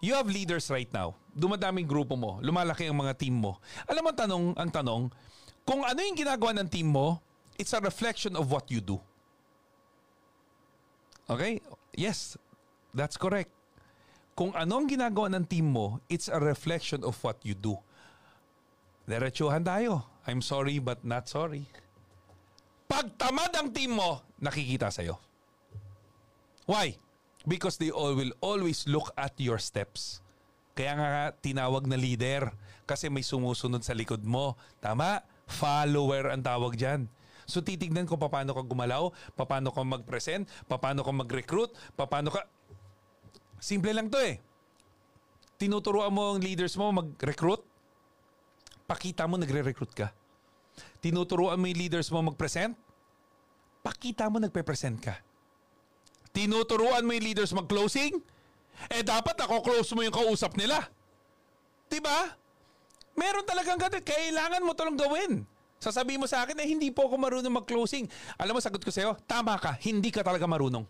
You have leaders right now. Dumadaming grupo mo. Lumalaki ang mga team mo. Alam mo ang tanong, ang tanong, kung ano yung ginagawa ng team mo, it's a reflection of what you do. Okay? Yes, that's correct. Kung ano ang ginagawa ng team mo, it's a reflection of what you do. Diretsuhan tayo. I'm sorry but not sorry. Pag tamad ang team mo, nakikita sa'yo. Why? Because they all will always look at your steps. Kaya nga tinawag na leader kasi may sumusunod sa likod mo. Tama? Follower ang tawag dyan. So titignan ko paano ka gumalaw, paano ka mag-present, paano ka mag-recruit, paano ka... Simple lang to eh. Tinuturuan mo ang leaders mo mag-recruit, pakita mo nagre-recruit ka. Tinuturuan mo yung leaders mo mag-present, pakita mo nagpe-present ka. Tinuturuan mo yung leaders mag-closing, eh dapat ako close mo yung kausap nila. Diba? Meron talagang ganun. Kailangan mo talang gawin. Sasabihin mo sa akin na eh, hindi po ako marunong mag-closing. Alam mo, sagot ko sa'yo, tama ka, hindi ka talaga marunong.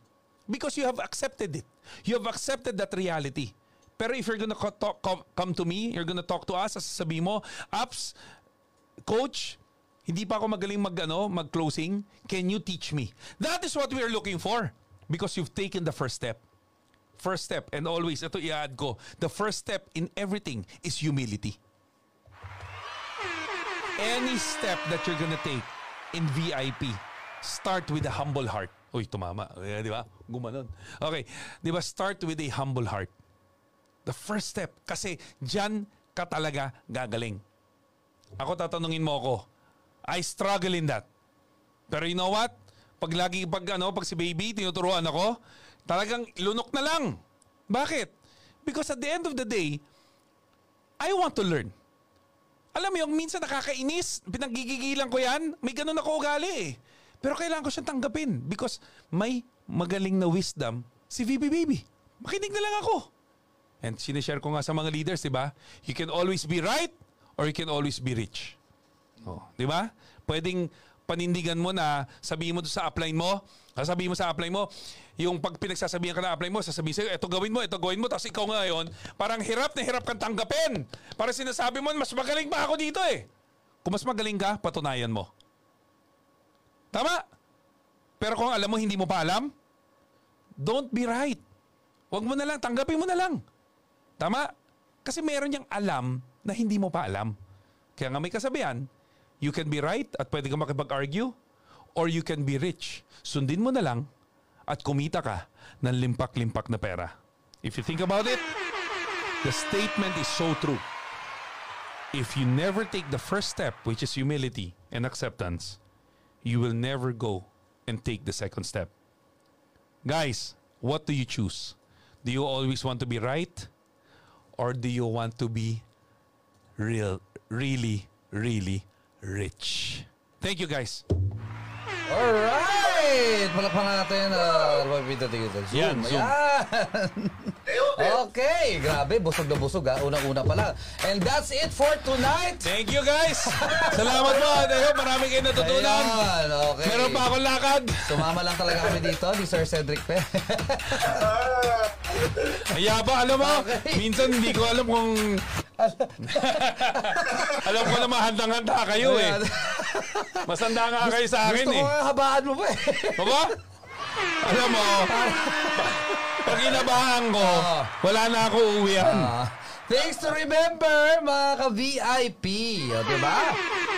Because you have accepted it. You have accepted that reality. Pero if you're gonna talk, come to me, you're gonna talk to us, sasabihin mo, Apps, Coach, hindi pa ako magaling mag, ano, mag-closing. Can you teach me? That is what we are looking for. Because you've taken the first step. First step. And always, ito i-add ko, the first step in everything is humility. Any step that you're gonna take in VIP, start with a humble heart. Uy, tumama. Eh, di ba? Gumanon. Okay. Di ba? Start with a humble heart. The first step. Kasi dyan ka talaga gagaling. Ako tatanungin mo ako. I struggle in that. Pero you know what? Pag lagi, pag ano, pag si baby, tinuturuan ako, talagang lunok na lang. Bakit? Because at the end of the day, I want to learn. Alam mo yung minsan nakakainis, pinagigigilan ko yan, may ganun ako ugali eh. Pero kailangan ko siyang tanggapin because may magaling na wisdom si VP Baby. Makinig na lang ako. And sinishare ko nga sa mga leaders, di ba? You can always be right or you can always be rich. Oh, di ba? Pwedeng panindigan mo na sabihin mo sa upline mo, sasabihin mo sa upline mo, yung pag pinagsasabihan ka na upline mo, sasabihin sa'yo, ito gawin mo, ito gawin mo, tapos ikaw ngayon, parang hirap na hirap kang tanggapin. Para sinasabi mo, mas magaling pa ako dito eh. Kung mas magaling ka, patunayan mo. Tama? Pero kung alam mo hindi mo pa alam, don't be right. Huwag mo na lang, tanggapin mo na lang. Tama? Kasi meron niyang alam na hindi mo pa alam. Kaya nga may kasabihan, you can be right at pwede ka makipag-argue or you can be rich. Sundin mo na lang at kumita ka ng limpak-limpak na pera. If you think about it, the statement is so true. If you never take the first step, which is humility and acceptance, you will never go and take the second step. Guys, what do you choose? Do you always want to be right? or do you want to be real, really, really rich? Thank you guys. Alright! Palakpakan natin. Uh, Robita Tigil. Zoom. Yan, Zoom. Ayan. Okay, grabe. Busog na busog ha. Unang-una pa lang. And that's it for tonight. Thank you guys. Salamat po. Ayun, marami kayo natutunan. Ayan, okay. Meron pa akong lakad. Sumama lang talaga kami dito ni Sir Cedric Pe. Kaya ba, alam mo, Okay. minsan hindi ko alam kung... alam ko na mahandang-handa kayo eh. Ayan. Masanda nga kayo sa akin Gusto eh. ko nga habaan mo pa eh. Baba? Alam mo, pag inabahan ko, wala na ako uwian. Things to remember, mga ka-VIP. O, diba?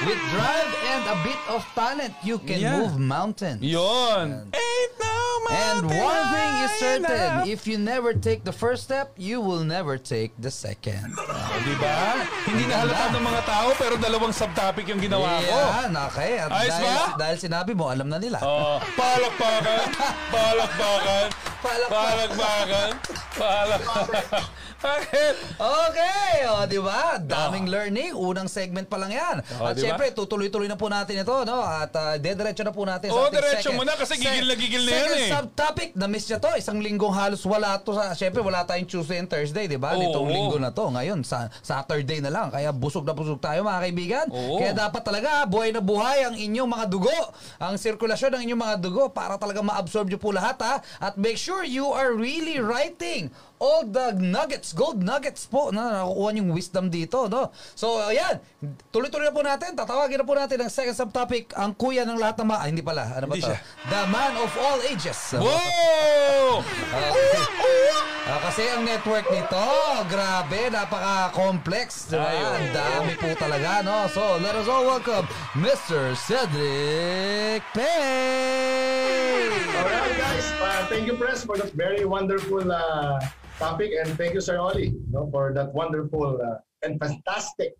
With drive and a bit of talent, you can Yeah. move mountains. Yun. Ain't no And mountain one thing is certain, enough. if you never take the first step, you will never take the second. O, di ba? Hindi na halata ng mga tao pero dalawang subtopic yung ginawa ko. Yan, okay. At Ayos dahil, ba? dahil sinabi mo, alam na nila. Oh, palakpakan, palakpakan, palakpakan, palakpakan. Okay, o, di ba? Daming learning. Unang segment pa lang yan. Oh, At di ba? syempre, tutuloy-tuloy na po natin ito, no? At uh, dediretso na po natin Oo, sa ating diretso second. mo na kasi gigil na gigil na yan second eh. subtopic, na-miss niya to. Isang linggong halos wala to. Sa, syempre, wala tayong Tuesday and Thursday, di ba? Oo. Nitong linggo na to. Ngayon, sa Saturday na lang. Kaya busog na busog tayo, mga kaibigan. Oo. Kaya dapat talaga, buhay na buhay ang inyong mga dugo. Ang sirkulasyon ng inyong mga dugo para talaga ma-absorb nyo po lahat, ha? At make sure you are really writing all the nuggets, gold nuggets po na nakukuha yung wisdom dito, no? So, ayan, tuloy-tuloy na po natin, tatawagin na po natin ang second subtopic, ang kuya ng lahat ng mga, ah, hindi pala, ano ba Hindi to? siya. The man of all ages. Wow! Ah, kasi ang network nito, grabe, napaka-complex, di ba? Ayun. Ang dami po talaga, no? So, let us all welcome Mr. Cedric Pay! Alright guys, uh, thank you Press for that very wonderful uh, topic and thank you Sir Oli no, for that wonderful uh, and fantastic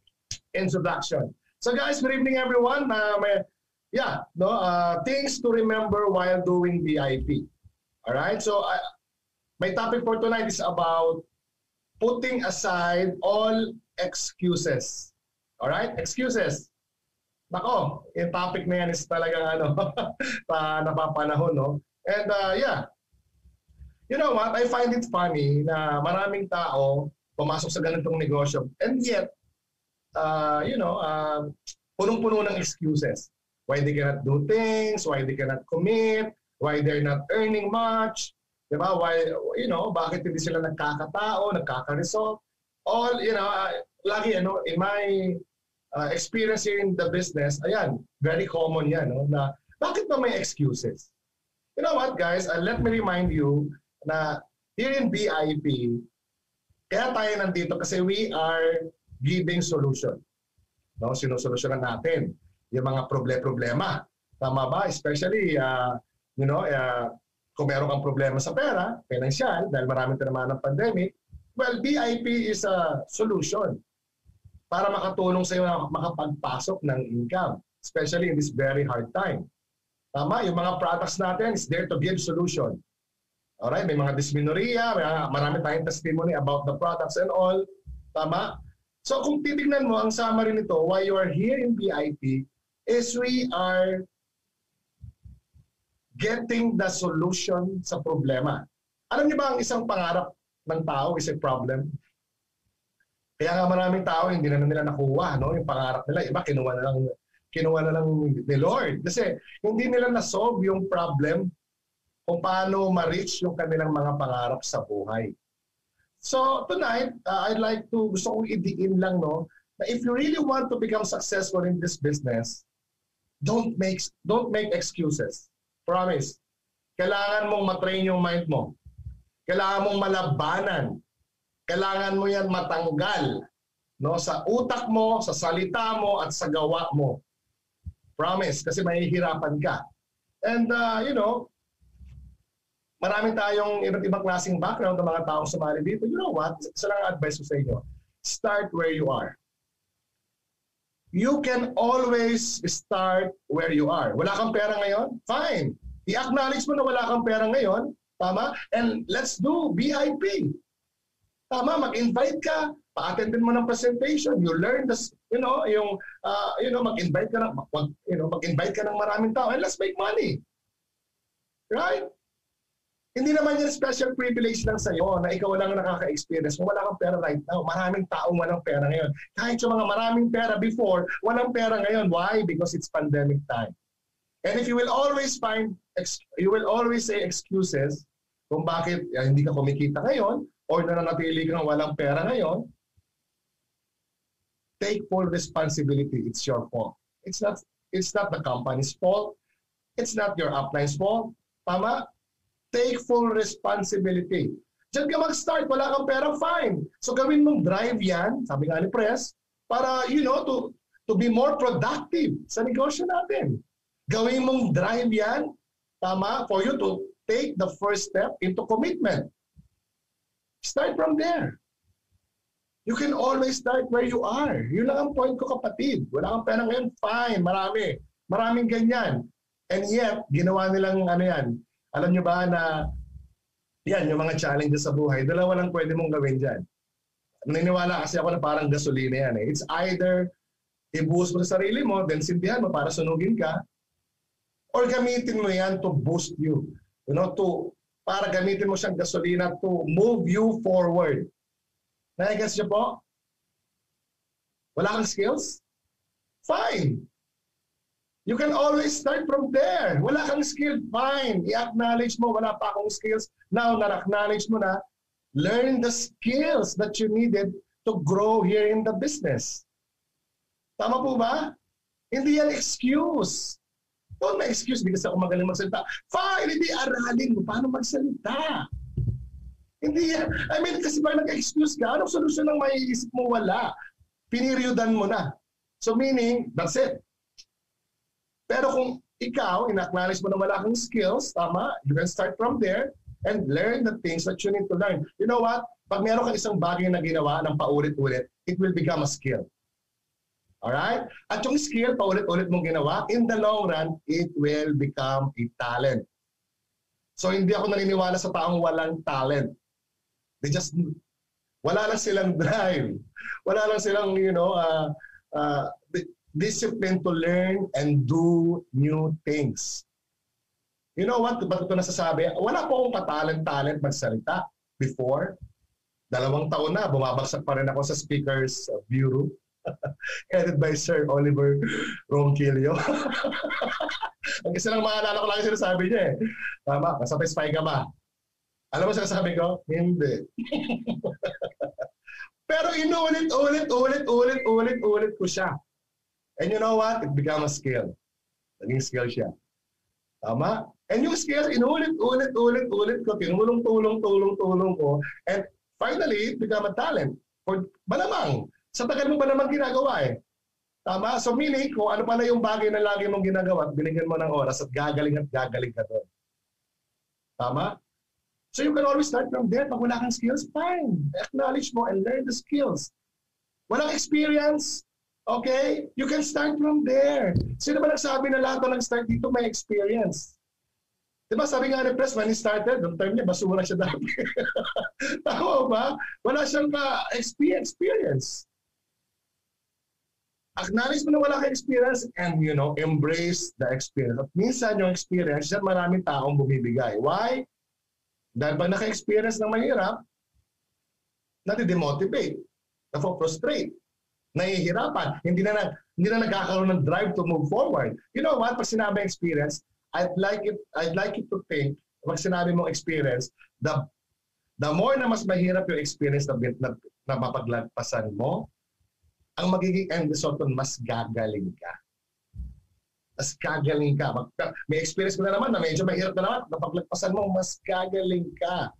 introduction. So guys, good evening everyone. May, yeah, no, uh, things to remember while doing VIP. Alright, so uh, my topic for tonight is about putting aside all excuses. Alright, excuses. Nako, yung topic na yan is talagang ano, pa napapanahon, no? And uh, yeah, you know what? I find it funny na maraming tao pumasok sa ganitong negosyo and yet, uh, you know, uh, punong-puno ng excuses. Why they cannot do things, why they cannot commit, why they're not earning much, di ba? Why, you know, bakit hindi sila nagkakatao, nagkaka-resolve. All, you know, uh, lagi, ano, in my uh, experience in the business, ayan, very common yan, no? na bakit ba may excuses? You know what, guys? Uh, let me remind you na here in BIP, kaya tayo nandito kasi we are giving solution. No, sinusolusyonan natin yung mga proble-problema. Tama ba? Especially, uh, you know, uh, kung meron kang problema sa pera, financial, dahil maraming tinamaan ng pandemic, well, BIP is a solution para makatulong sa na makapagpasok ng income, especially in this very hard time. Tama, yung mga products natin is there to give solution. Alright, may mga dysmenorrhea, marami tayong testimony about the products and all. Tama? So kung titignan mo, ang summary nito, why you are here in BIP is we are getting the solution sa problema. Alam niyo ba ang isang pangarap ng tao is a problem? Kaya nga maraming tao hindi na nila nakuha no yung pangarap nila. Iba kinuha na lang kinuha na lang ni Lord kasi hindi nila na-solve yung problem kung paano ma-reach yung kanilang mga pangarap sa buhay. So tonight, uh, I'd like to gusto kong idiin lang no na if you really want to become successful in this business, don't make don't make excuses. Promise. Kailangan mong matrain yung mind mo. Kailangan mong malabanan. Kailangan mo yan matanggal no sa utak mo, sa salita mo at sa gawa mo. Promise kasi mahihirapan ka. And uh, you know, maraming tayong iba't ibang klaseng background ng mga taong sumali dito. You know what? Isa lang ang advice ko sa inyo. Start where you are. You can always start where you are. Wala kang pera ngayon? Fine. I-acknowledge mo na wala kang pera ngayon. Tama? And let's do BIP. Tama, mag-invite ka, pa-attendin mo ng presentation, you learn this, you know, yung, uh, you know, mag-invite ka ng, mag, you know, mag-invite ka ng maraming tao, and let's make money. Right? Hindi naman yan special privilege lang sa'yo na ikaw lang nakaka-experience kung wala kang pera right now. Maraming taong walang pera ngayon. Kahit yung mga maraming pera before, walang pera ngayon. Why? Because it's pandemic time. And if you will always find, you will always say excuses kung bakit uh, hindi ka kumikita ngayon or nananatili kang walang pera ngayon, take full responsibility. It's your fault. It's not, it's not the company's fault. It's not your upline's fault. Tama? Take full responsibility. Diyan ka mag-start, wala kang pera, fine. So gawin mong drive yan, sabi nga ni Press, para, you know, to, to be more productive sa negosyo natin. Gawin mong drive yan, tama, for you to take the first step into commitment. Start from there. You can always start where you are. Yun lang ang point ko kapatid. Wala kang pera ngayon, fine, marami. Maraming ganyan. And yet, ginawa nilang ano yan. Alam nyo ba na yan, yung mga challenges sa buhay, dalawa lang pwede mong gawin dyan. Naniniwala kasi ako na parang gasolina yan eh. It's either i-boost mo sa sarili mo, then sindihan mo para sunugin ka, or gamitin mo yan to boost you. You know, to, para gamitin mo siyang gasolina to move you forward. Naigas niyo po? Wala kang skills? Fine. You can always start from there. Wala kang skill, fine. I-acknowledge mo, wala pa akong skills. Now, na-acknowledge mo na, learn the skills that you needed to grow here in the business. Tama po ba? Hindi yan excuse. Don't may excuse because ako magaling magsalita. Fine, hindi aralin mo paano magsalita. Hindi yan. I mean, kasi pag nag-excuse ka, anong solusyon ang maiisip mo? Wala. Piniryodan mo na. So meaning, that's it. Pero kung ikaw, in-acknowledge mo na wala kang skills, tama, you can start from there and learn the things that you need to learn. You know what? Pag meron kang isang bagay na ginawa ng paulit-ulit, it will become a skill. Alright? At yung skill, paulit-ulit mong ginawa, in the long run, it will become a talent. So hindi ako naniniwala sa taong walang talent. They just, wala lang silang drive. Wala lang silang, you know, uh, uh, discipline to learn and do new things. You know what? Ba't ito nasasabi? Wala po akong katalent-talent magsalita before. Dalawang taon na, bumabagsak pa rin ako sa Speakers Bureau. headed by Sir Oliver Ronquillo. Ang isa lang maalala ko lang yung sinasabi niya eh. Tama, masatisfy ka ba? Alam mo sinasabi ko? Hindi. Pero inulit, ulit, ulit, ulit, ulit, ulit ko siya. And you know what? It became a skill. Naging skill siya. Tama? And yung skills, inulit, ulit, ulit, ulit ko, tinulong, tulong, tulong, tulong ko. And finally, it became a talent. For, malamang, sa tagal mo ba naman ginagawa eh? Tama? So meaning, kung ano pala yung bagay na lagi mong ginagawa binigyan mo ng oras at gagaling at gagaling ka doon. Tama? So you can always start from there. Pag wala kang skills, fine. Acknowledge mo and learn the skills. Walang experience, okay? You can start from there. Sino ba nagsabi na lahat na nag-start dito may experience? Diba sabi nga ni Press, when he started, noong time niya, basura siya dati. Tama ba? Wala siyang uh, experience acknowledge mo na wala kang experience and you know, embrace the experience. At minsan yung experience, yan maraming taong bumibigay. Why? Dahil pag naka-experience ng mahirap, nati-demotivate, na-frustrate, nahihirapan, hindi na, na hindi na nagkakaroon ng drive to move forward. You know what? Pag sinabi experience, I'd like it I'd like you to think pag sinabi mong experience, the the more na mas mahirap yung experience na, na, na mapaglagpasan mo, ang magiging end result nun, mas gagaling ka. Mas gagaling ka. Mag, may experience ko na naman na medyo mahirap na naman. Napaglagpasan mo, mas gagaling ka.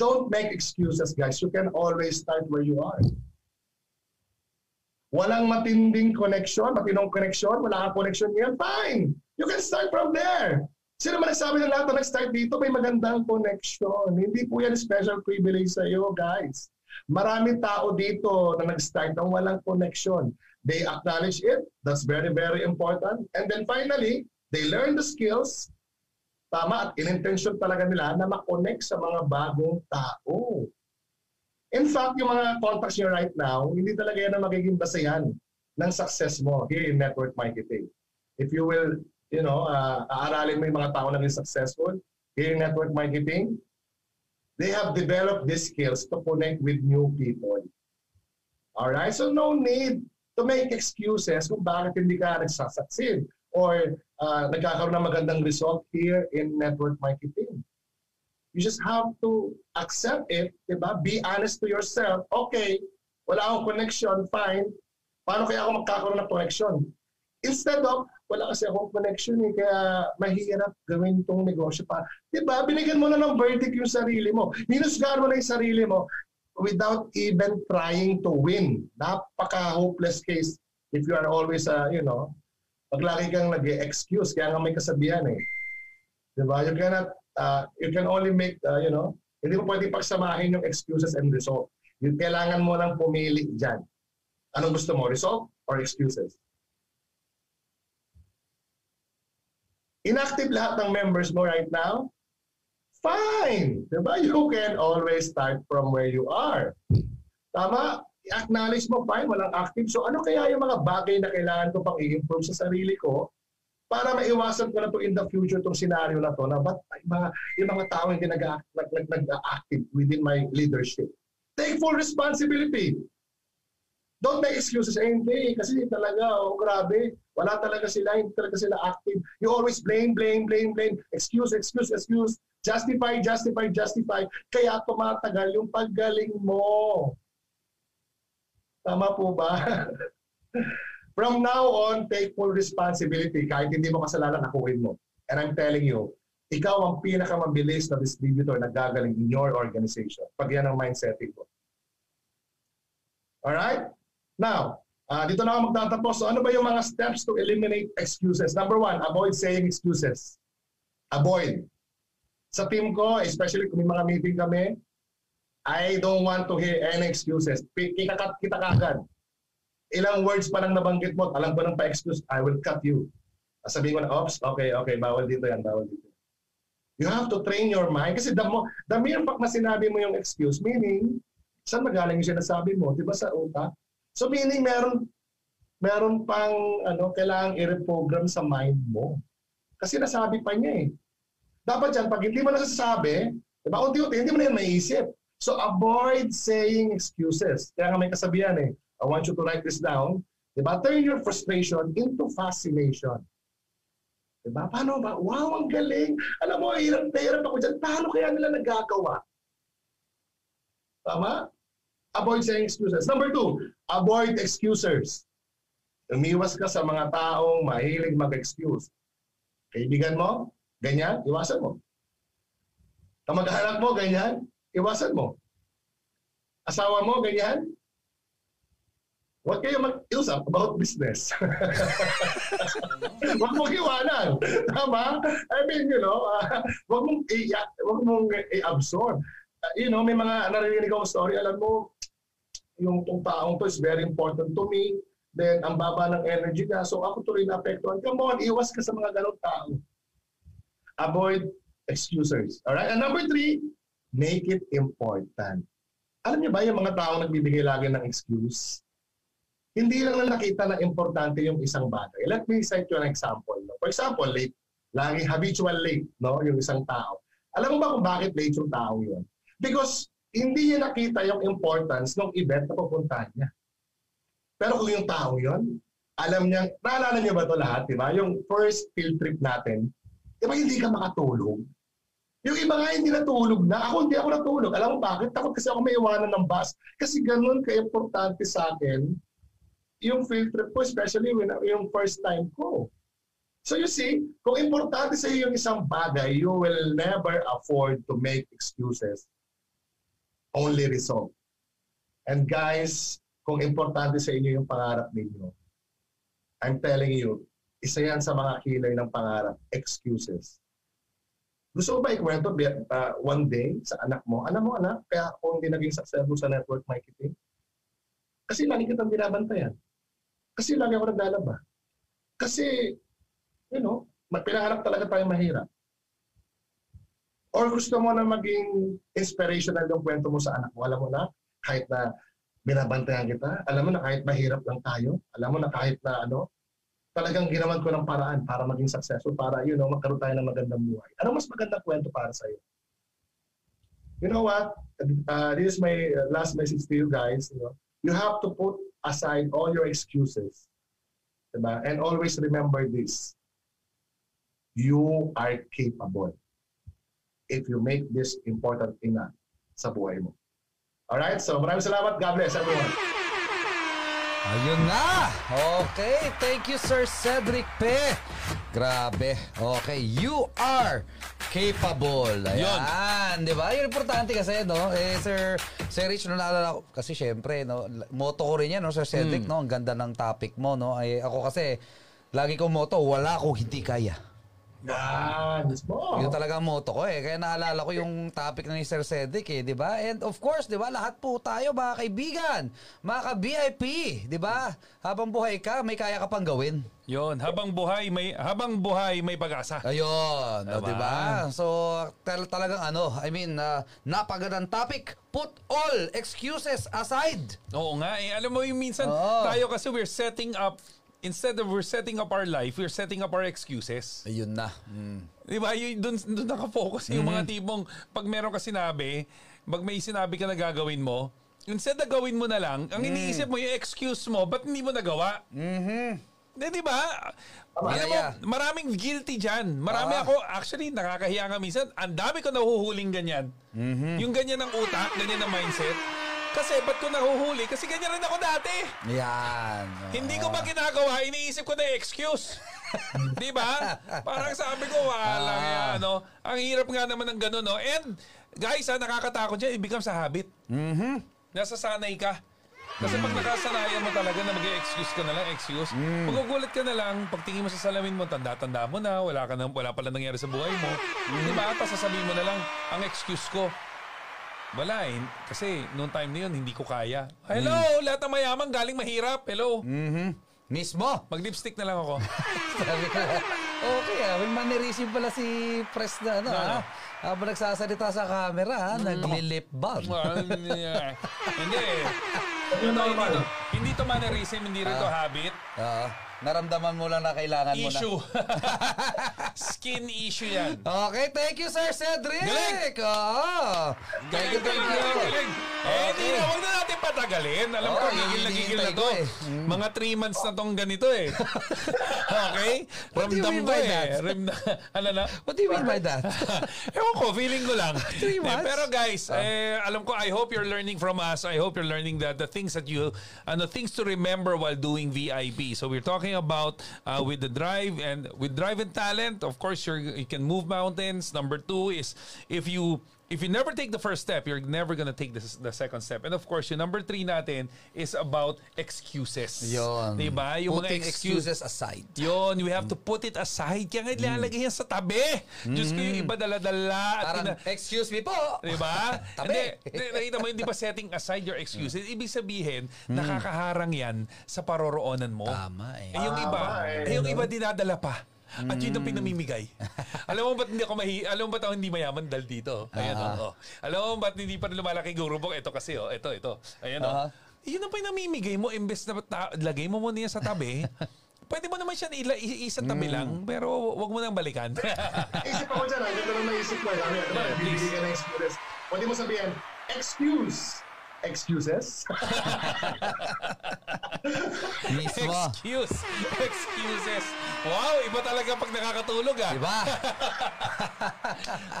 Don't make excuses, guys. You can always start where you are. Walang matinding connection, matinong connection, wala kang connection yan, fine. You can start from there. Sino man nagsabi na lahat na nag-start dito, may magandang connection. Hindi po yan special privilege sa iyo, guys. Maraming tao dito na nag-start ng walang connection. They acknowledge it. That's very, very important. And then finally, they learn the skills. Tama at in-intention talaga nila na makonect sa mga bagong tao. In fact, yung mga contacts nyo right now, hindi talaga yan ang magiging basehan ng success mo here in network marketing. If you will, you know, uh, aaralin mo yung mga tao naging successful here in network marketing, they have developed these skills to connect with new people. Alright? So no need to make excuses kung bakit hindi ka nagsasucceed or uh, nagkakaroon ng magandang result here in network marketing. You just have to accept it, di ba? Be honest to yourself. Okay, wala akong connection, fine. Paano kaya ako magkakaroon ng connection? Instead of, wala kasi akong connection eh, kaya mahirap gawin itong negosyo pa. Di ba? Binigyan mo na ng verdict yung sarili mo. Minusgahan mo na yung sarili mo without even trying to win. Napaka-hopeless case if you are always, uh, you know, pag lagi kang nag-excuse, kaya nga may kasabihan eh. Di ba? You cannot uh, you can only make, uh, you know, hindi mo pwede pagsamahin yung excuses and result. Yung kailangan mo lang pumili dyan. Anong gusto mo, result or excuses? Inactive lahat ng members mo right now? Fine! Diba? You can always start from where you are. Tama? I-acknowledge mo, fine, walang active. So ano kaya yung mga bagay na kailangan ko pang i-improve sa sarili ko para maiwasan ko na to in the future itong scenario na to na ba't yung mga, yung mga tao hindi nag-active within my leadership. Take full responsibility. Don't make excuses. Eh, hindi, kasi talaga, oh, grabe. Wala talaga sila, hindi talaga sila active. You always blame, blame, blame, blame. Excuse, excuse, excuse. Justify, justify, justify. Kaya tumatagal yung paggaling mo. Tama po ba? From now on, take full responsibility. Kahit hindi mo kasalanan, akuin mo. And I'm telling you, ikaw ang pinakamabilis na distributor na gagaling in your organization. Pag yan ang mindsetting mo. Alright? Now, uh, dito na ako magtatapos. So ano ba yung mga steps to eliminate excuses? Number one, avoid saying excuses. Avoid. Sa team ko, especially kung may mga meeting kami, I don't want to hear any excuses. Kita, kita kagad ilang words pa lang nabanggit mo, alam ko nang pa-excuse, I will cut you. Sabihin ko na, oops, okay, okay, bawal dito yan, bawal dito. You have to train your mind. Kasi the, the mere fact na sinabi mo yung excuse, meaning, saan magaling yung sinasabi mo? Di ba sa utak? So meaning, meron, meron pang ano, kailangang i-reprogram sa mind mo. Kasi nasabi pa niya eh. Dapat yan, pag hindi mo nasasabi, di ba, unti-unti, hindi mo na yan maiisip. So avoid saying excuses. Kaya nga may kasabihan eh, I want you to write this down. Diba? Turn your frustration into fascination. Diba? Paano ba? Wow, ang galing. Alam mo, hirap na hirap ako dyan. Paano kaya nila nagagawa? Tama? Avoid saying excuses. Number two, avoid excusers. Umiwas ka sa mga taong mahilig mag-excuse. Kaibigan mo, ganyan, iwasan mo. Kamag-anak mo, ganyan, iwasan mo. Asawa mo, ganyan, Huwag kayo mag-usap about business. Huwag mong iwanan. Tama? I mean, you know, uh, mong, i- huwag mong i-absorb. Uh, you know, may mga naririnig akong story. Alam mo, yung tong taong to is very important to me. Then, ang baba ng energy niya. So, ako tuloy na apektuhan. Come on, iwas ka sa mga ganong tao. Avoid excusers. Alright? And number three, make it important. Alam niyo ba yung mga taong nagbibigay lagi ng excuse? Hindi lang na nakita na importante yung isang bagay. Let me cite you an example. No? For example, late. Laging habitual late, no? yung isang tao. Alam mo ba kung bakit late yung tao yun? Because hindi niya nakita yung importance ng event na pupuntahan niya. Pero kung yung tao yun, alam niya, naalala niyo ba ito lahat, di ba? Yung first field trip natin, di ba hindi ka makatulog? Yung iba nga hindi natulog na. Ako hindi ako natulog. Alam mo bakit? Takot kasi ako may iwanan ng bus. Kasi ganun ka-importante sa akin yung field trip ko, especially when, yung first time ko. So you see, kung importante sa iyo yung isang bagay, you will never afford to make excuses. Only result. And guys, kung importante sa inyo yung pangarap ninyo, I'm telling you, isa yan sa mga kilay ng pangarap, excuses. Gusto mo ba ikwento uh, one day sa anak mo, alam mo anak, kaya ako hindi naging successful sa network marketing? Kasi lagi kitang binabantayan. Kasi lagi ako naglalaba. Kasi, you know, pinahanap talaga tayo mahirap. Or gusto mo na maging inspirational yung kwento mo sa anak mo. Alam mo na, kahit na binabantayan kita. Alam mo na kahit mahirap lang tayo. Alam mo na kahit na ano, talagang ginawan ko ng paraan para maging successful, para, you know, magkaroon tayo ng magandang buhay. Ano mas magandang kwento para sa'yo? You know what? Uh, this is my last message to you guys. You know, you have to put aside all your excuses. Diba? And always remember this. You are capable if you make this important na sa buhay mo. Alright? So maraming salamat. God bless everyone. Ayun na! Okay, thank you Sir Cedric P. Grabe. Okay, you are capable. Ayan, di ba? Yun importante kasi, no? Eh, Sir, Sir Rich, no, naalala ko, kasi syempre, no, moto ko rin yan, no, Sir Cedric, no? Ang ganda ng topic mo, no? Ay, ako kasi, lagi kong moto, wala akong hindi kaya. Yan, mismo. Yun talaga ang motto ko eh. Kaya naalala ko yung topic na ni Sir Cedric eh, di ba? And of course, di ba, lahat po tayo mga kaibigan, mga ka-VIP, di ba? Habang buhay ka, may kaya ka pang gawin. Yon, habang buhay may habang buhay may pag-asa. Ayun, Diba? di ba? So, tal- talagang ano, I mean, uh, napagandang topic. Put all excuses aside. Oo nga eh. Alam mo yung minsan Oo. tayo kasi we're setting up instead of we're setting up our life, we're setting up our excuses. Ayun na. Mm. Di ba? Yung doon doon nakafocus yung mga tipong pag meron ka sinabi, pag may sinabi ka na gagawin mo, instead na gawin mo na lang, ang iniisip mo yung excuse mo, ba't hindi mo nagawa? Mhm. Di, di ba? Alam mo, Yeah, yeah. maraming guilty dyan. Marami Ah. ako, actually, nakakahiya nga minsan. Ang dami ko nahuhuling ganyan. Mhm. Yung ganyan ng utak, ganyan ng mindset. Kasi, ba't ko nahuhuli? Kasi ganyan rin ako dati. Yan. Hindi ko ba ginagawa, iniisip ko na excuse. Di ba? Parang sabi ko, wala Ah. nga, no? Ang hirap nga naman ng gano'n, no? And, guys, ha, nakakatakot dyan, it becomes a habit. Mhm. Nasasanay ka. Kasi pag nakasanayan mo talaga na mag-excuse ka na lang, excuse, Mm. magugulat ka na lang, pagtingin mo sa salamin mo, tanda-tanda mo na, wala, ka na, wala pala nangyari sa buhay mo. Mm. Di ba? Tapos sasabihin mo na lang, ang excuse ko, wala eh. Kasi noong time na yun, hindi ko kaya. Hello, lahat ng mayaman galing mahirap. Hello. Mhm. Mismo. Mag-lipstick na lang ako. Sabi ko, okay ah, may mannerism pala si Press na ano Ano? ah. Habang nagsasalita sa camera ha, nagli-lip balm. hindi eh. Yun Ito, hindi normal. to, hindi to mannerism, hindi rin to habit. Oo. Naramdaman mo lang na kailangan mo na. Issue. Skin issue yan. Okay, thank you Sir Cedric. Galing! Oo. Thank you, thank you. Galing. Eh, di na, huwag na natin patagalin. Alam ko, gigil na gigil na to. eh. Mga 3 months na tong ganito eh. okay? Ramdam ko eh. Ramdam, ano na? What do you mean by that? Ewan ko, feeling ko lang. Three Eh, months? pero guys, eh, alam ko, I hope you're learning from us. I hope you're learning that the things that you, ano, things to remember while doing VIP. So we're talking about uh, with the drive and with drive and talent, of course, you're, you can move mountains. Number two is if you if you never take the first step, you're never gonna take the, the second step. And of course, yung number three natin is about excuses. Yon. Diba? Yung Putting mga excuse, excuses aside. Yun, we have to put it aside. Kaya nga ilalagay yan sa tabi. Diyos ko yung iba dala-dala. at Parang, pina- excuse me po. Di ba? Tabi. Hindi, hindi, nakita mo, hindi ba setting aside your excuses? Ibig sabihin, nakakaharang yan sa paroroonan mo. Tama eh. Eh, yung iba, Tama eh, eh, yung iba dinadala pa. At yun ang pinamimigay. Alam mo ba't hindi ako mahi, alam mo ba't ako hindi mayaman dahil dito? Ayan Ah. oh, oh. Alam mo ba't hindi pa lumalaki yung gurubok? Ito kasi oh, ito, ito. Ayan Aha. oh. Yun ang pinamimigay mo, imbes na ta- lagay mo muna yan sa tabi. Pwede mo naman siya ila, i- isang tabi Mm. lang, pero wag mo nang balikan. Isip ako dyan, lang naisip ko. Sabi, diba, Yeah, bibigyan please. ka ng excuse. Pwede mo sabihin, excuse. Excuses? Mismo. Excuse. Excuses. Wow, iba talaga pag nakakatulog ah. Diba?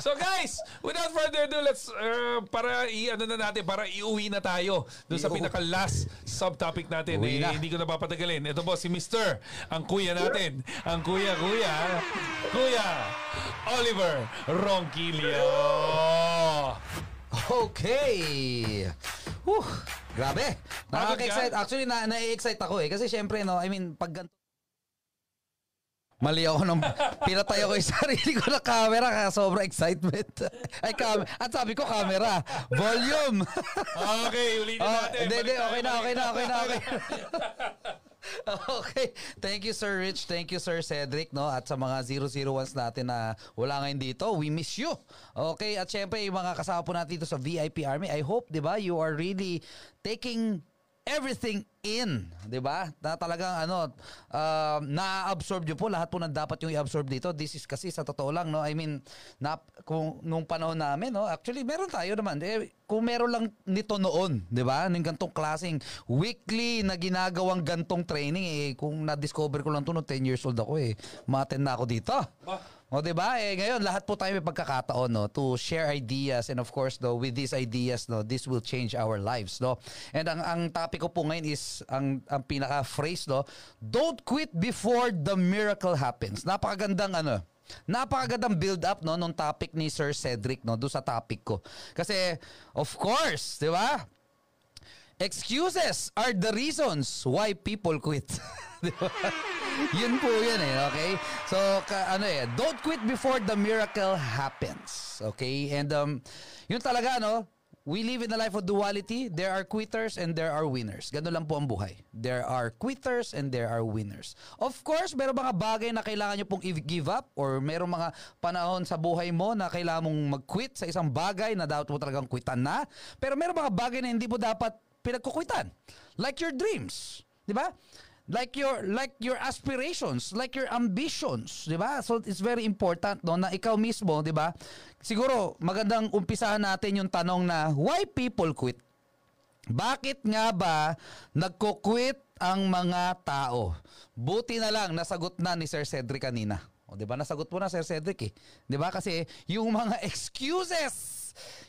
So guys, without further ado, let's uh, para i ano na natin para iuwi na tayo doon sa Iuwi. pinaka last subtopic natin. Uwi Eh, na. hindi ko na papatagalin. Ito po si Mr. ang kuya natin. Ang kuya kuya Kuya Oliver Ronquillo. Okay. Whew, grabe. Nakaka-excite. Actually, na na-excite ako eh. Kasi syempre, no, I mean, pag ganito, Mali ako nung pinatay ako yung sarili ko na camera kaya sobrang excitement. Ay, cam at sabi ko camera, volume. Okay, ulitin Oh, natin. hindi, hindi, okay na, okay na, okay na, okay. okay. Thank you, Sir Rich. Thank you, Sir Cedric. No? At sa mga 001s natin na wala ngayon dito, we miss you. Okay. At syempre, yung mga kasama po natin dito sa VIP Army, I hope, di ba, you are really taking everything in, 'di ba? Na talagang ano, uh, na-absorb niyo po lahat po ng dapat yung i-absorb dito. This is kasi sa totoo lang, no. I mean, na, kung nung panahon namin, no, actually meron tayo naman. Eh, kung meron lang nito noon, 'di ba? Ng gantong klaseng weekly na ginagawang gantong training eh kung na-discover ko lang to no 10 years old ako eh. Ma-attend na ako dito. Ba? O, di ba? Eh, ngayon, lahat po tayo may pagkakataon, no? To share ideas and of course, though, with these ideas, no? This will change our lives, no? And ang, ang topic ko po ngayon is, ang, ang pinaka-phrase, no? Don't quit before the miracle happens. Napakagandang, ano, Napakagandang build up no nung topic ni Sir Cedric no do sa topic ko. Kasi of course, 'di ba? Excuses are the reasons why people quit. yun po yun eh, okay? So, ka, ano eh, don't quit before the miracle happens. Okay? And um, yun talaga, no? We live in a life of duality. There are quitters and there are winners. Ganun lang po ang buhay. There are quitters and there are winners. Of course, meron mga bagay na kailangan nyo pong i-give up or meron mga panahon sa buhay mo na kailangan mong mag-quit sa isang bagay na dapat mo talagang quitan na. Pero meron mga bagay na hindi mo dapat pinagkukwitan. Like your dreams. Di ba? Like your like your aspirations, like your ambitions, 'di ba? So it's very important no na ikaw mismo, 'di ba? Siguro magandang umpisahan natin yung tanong na why people quit? Bakit nga ba nagko-quit ang mga tao? Buti na lang nasagot na ni Sir Cedric kanina. O 'di ba? Nasagot mo na Sir Cedric eh. 'Di ba? Kasi yung mga excuses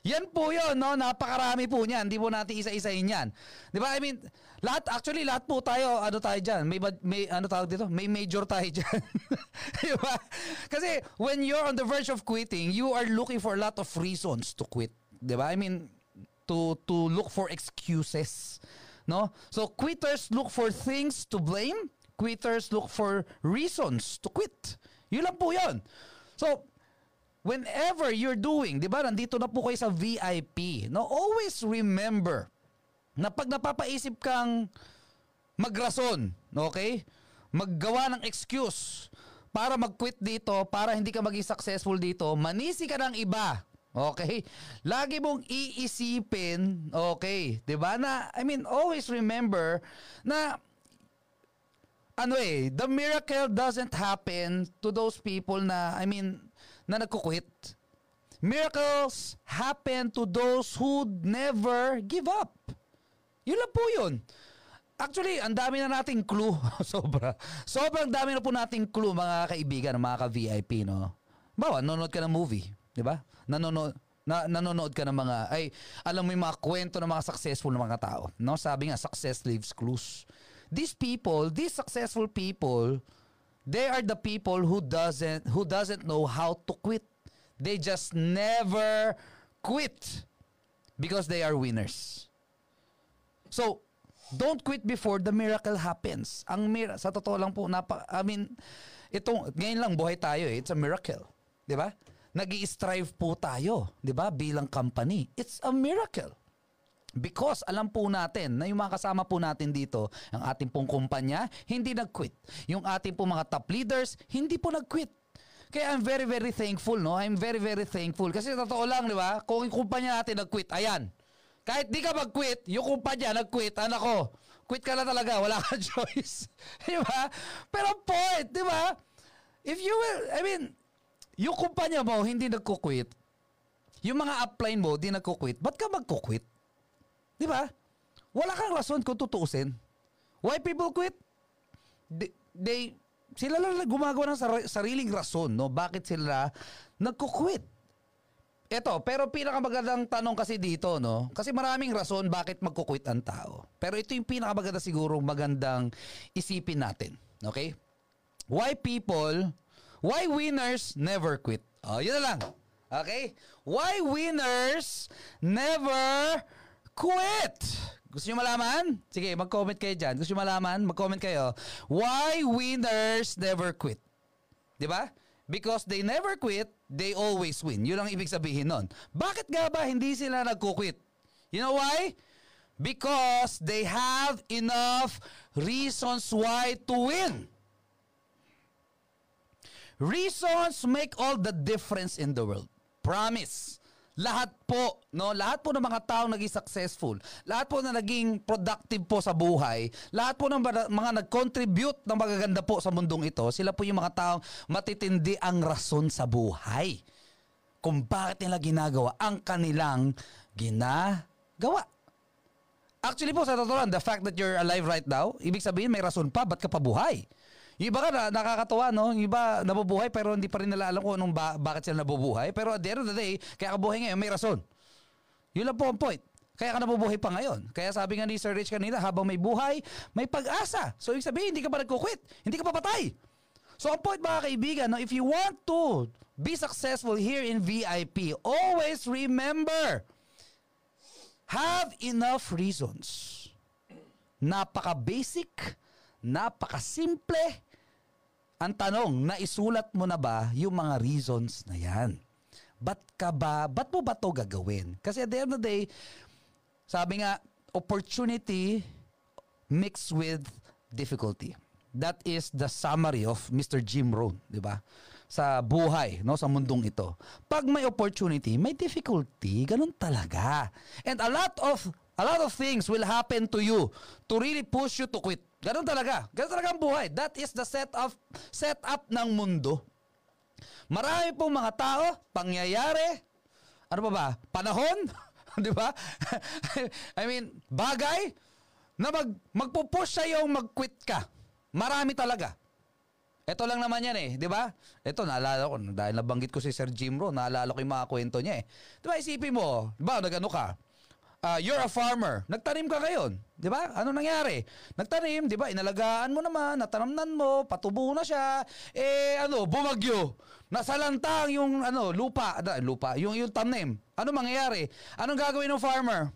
yan po yun, no? Napakarami po niyan. Hindi po natin isa-isahin yan. Di ba? I mean, lahat, actually, lahat po tayo, ano tayo dyan? May, may ano tawag dito? May major tayo dyan. di ba? Kasi, when you're on the verge of quitting, you are looking for a lot of reasons to quit. Di ba? I mean, to, to look for excuses. No? So, quitters look for things to blame. Quitters look for reasons to quit. Yun lang po yun. So, whenever you're doing, 'di ba? Nandito na po kayo sa VIP. No, always remember na pag napapaisip kang magrason, okay? Maggawa ng excuse para mag-quit dito, para hindi ka maging successful dito, manisi ka ng iba. Okay? Lagi mong iisipin, okay, 'di ba? Na I mean, always remember na ano eh, the miracle doesn't happen to those people na I mean, na nagkukwit. Miracles happen to those who never give up. Yun lang po yun. Actually, ang dami na nating clue. Sobra. Sobrang dami na po nating clue, mga kaibigan, mga ka-VIP, no? Bawa, nanonood ka ng movie, di ba? Nanonood, na, nanonood ka ng mga, ay, alam mo yung mga kwento ng mga successful na mga tao. No? Sabi nga, success leaves clues. These people, these successful people, They are the people who doesn't who doesn't know how to quit. They just never quit because they are winners. So, don't quit before the miracle happens. Ang mir sa totoo lang po napa I mean itong ngayon lang buhay tayo eh. It's a miracle. 'Di ba? Nag-i-strive po tayo, 'di ba? Bilang company. It's a miracle. Because alam po natin na yung mga kasama po natin dito, ang ating pong kumpanya, hindi nag-quit. Yung ating pong mga top leaders, hindi po nag-quit. Kaya I'm very, very thankful, no? I'm very, very thankful. Kasi totoo lang, di ba? Kung yung kumpanya natin nag-quit, ayan. Kahit di ka mag-quit, yung kumpanya nag-quit, anak ko, quit ka na talaga, wala kang choice. di ba? Pero point, di ba? If you will, I mean, yung kumpanya mo hindi nagko-quit, yung mga upline mo di nagko-quit, ba't ka magko-quit? Di ba? Wala kang rason kung tutuusin. Why people quit? They, they sila lang gumagawa ng sar- sariling rason, no? Bakit sila nagko-quit? Ito, pero pinakamagandang tanong kasi dito, no? Kasi maraming rason bakit magko-quit ang tao. Pero ito yung pinakamaganda siguro magandang isipin natin. Okay? Why people, why winners never quit? Oh, yun na lang. Okay? Why winners never quit. Gusto nyo malaman? Sige, mag-comment kayo dyan. Gusto nyo malaman? Mag-comment kayo. Why winners never quit? Di ba? Because they never quit, they always win. Yun ang ibig sabihin nun. Bakit nga ba hindi sila nagko-quit? You know why? Because they have enough reasons why to win. Reasons make all the difference in the world. Promise. Lahat po, no? Lahat po ng mga taong naging successful, lahat po na naging productive po sa buhay, lahat po ng mga, nag-contribute ng magaganda po sa mundong ito, sila po yung mga taong matitindi ang rason sa buhay. Kung bakit nila ginagawa ang kanilang ginagawa. Actually po, sa totoo lang, the fact that you're alive right now, ibig sabihin may rason pa, ba't ka pa buhay? Yung iba ka na, nakakatawa, no? Yung iba nabubuhay pero hindi pa rin nila alam kung anong ba, bakit sila nabubuhay. Pero at the end of the day, kaya ka buhay ngayon, may rason. Yun lang po ang point. Kaya ka nabubuhay pa ngayon. Kaya sabi nga ni Sir Rich kanina, habang may buhay, may pag-asa. So, ibig sabihin, hindi ka pa nagkukwit. Hindi ka pa patay. So, ang point mga kaibigan, no, if you want to be successful here in VIP, always remember, have enough reasons. Napaka-basic, napaka-simple. Ang tanong, naisulat mo na ba yung mga reasons na yan? Ba't ka ba, ba't mo ba to gagawin? Kasi at the end of the day, sabi nga, opportunity mixed with difficulty. That is the summary of Mr. Jim Rohn, di ba? Sa buhay, no, sa mundong ito. Pag may opportunity, may difficulty, ganun talaga. And a lot of a lot of things will happen to you to really push you to quit. Ganun talaga. Ganun talaga ang buhay. That is the set of set up ng mundo. Marami pong mga tao, pangyayari, ano pa ba? Panahon, 'di ba? I mean, bagay na mag magpo-push sa iyo mag-quit ka. Marami talaga. Ito lang naman yan eh, di ba? Ito, naalala ko, dahil nabanggit ko si Sir Jim Ro, naalala ko yung mga kwento niya eh. Di ba, isipin mo, di ba, nagano ka, uh, you're a farmer. Nagtanim ka ngayon. Di ba? Ano nangyari? Nagtanim, di ba? Inalagaan mo naman, natanamnan mo, patubo na siya. Eh, ano, bumagyo. Nasalantang yung, ano, lupa. Da, lupa, yung, yung tanim. Ano mangyayari? Anong gagawin ng farmer?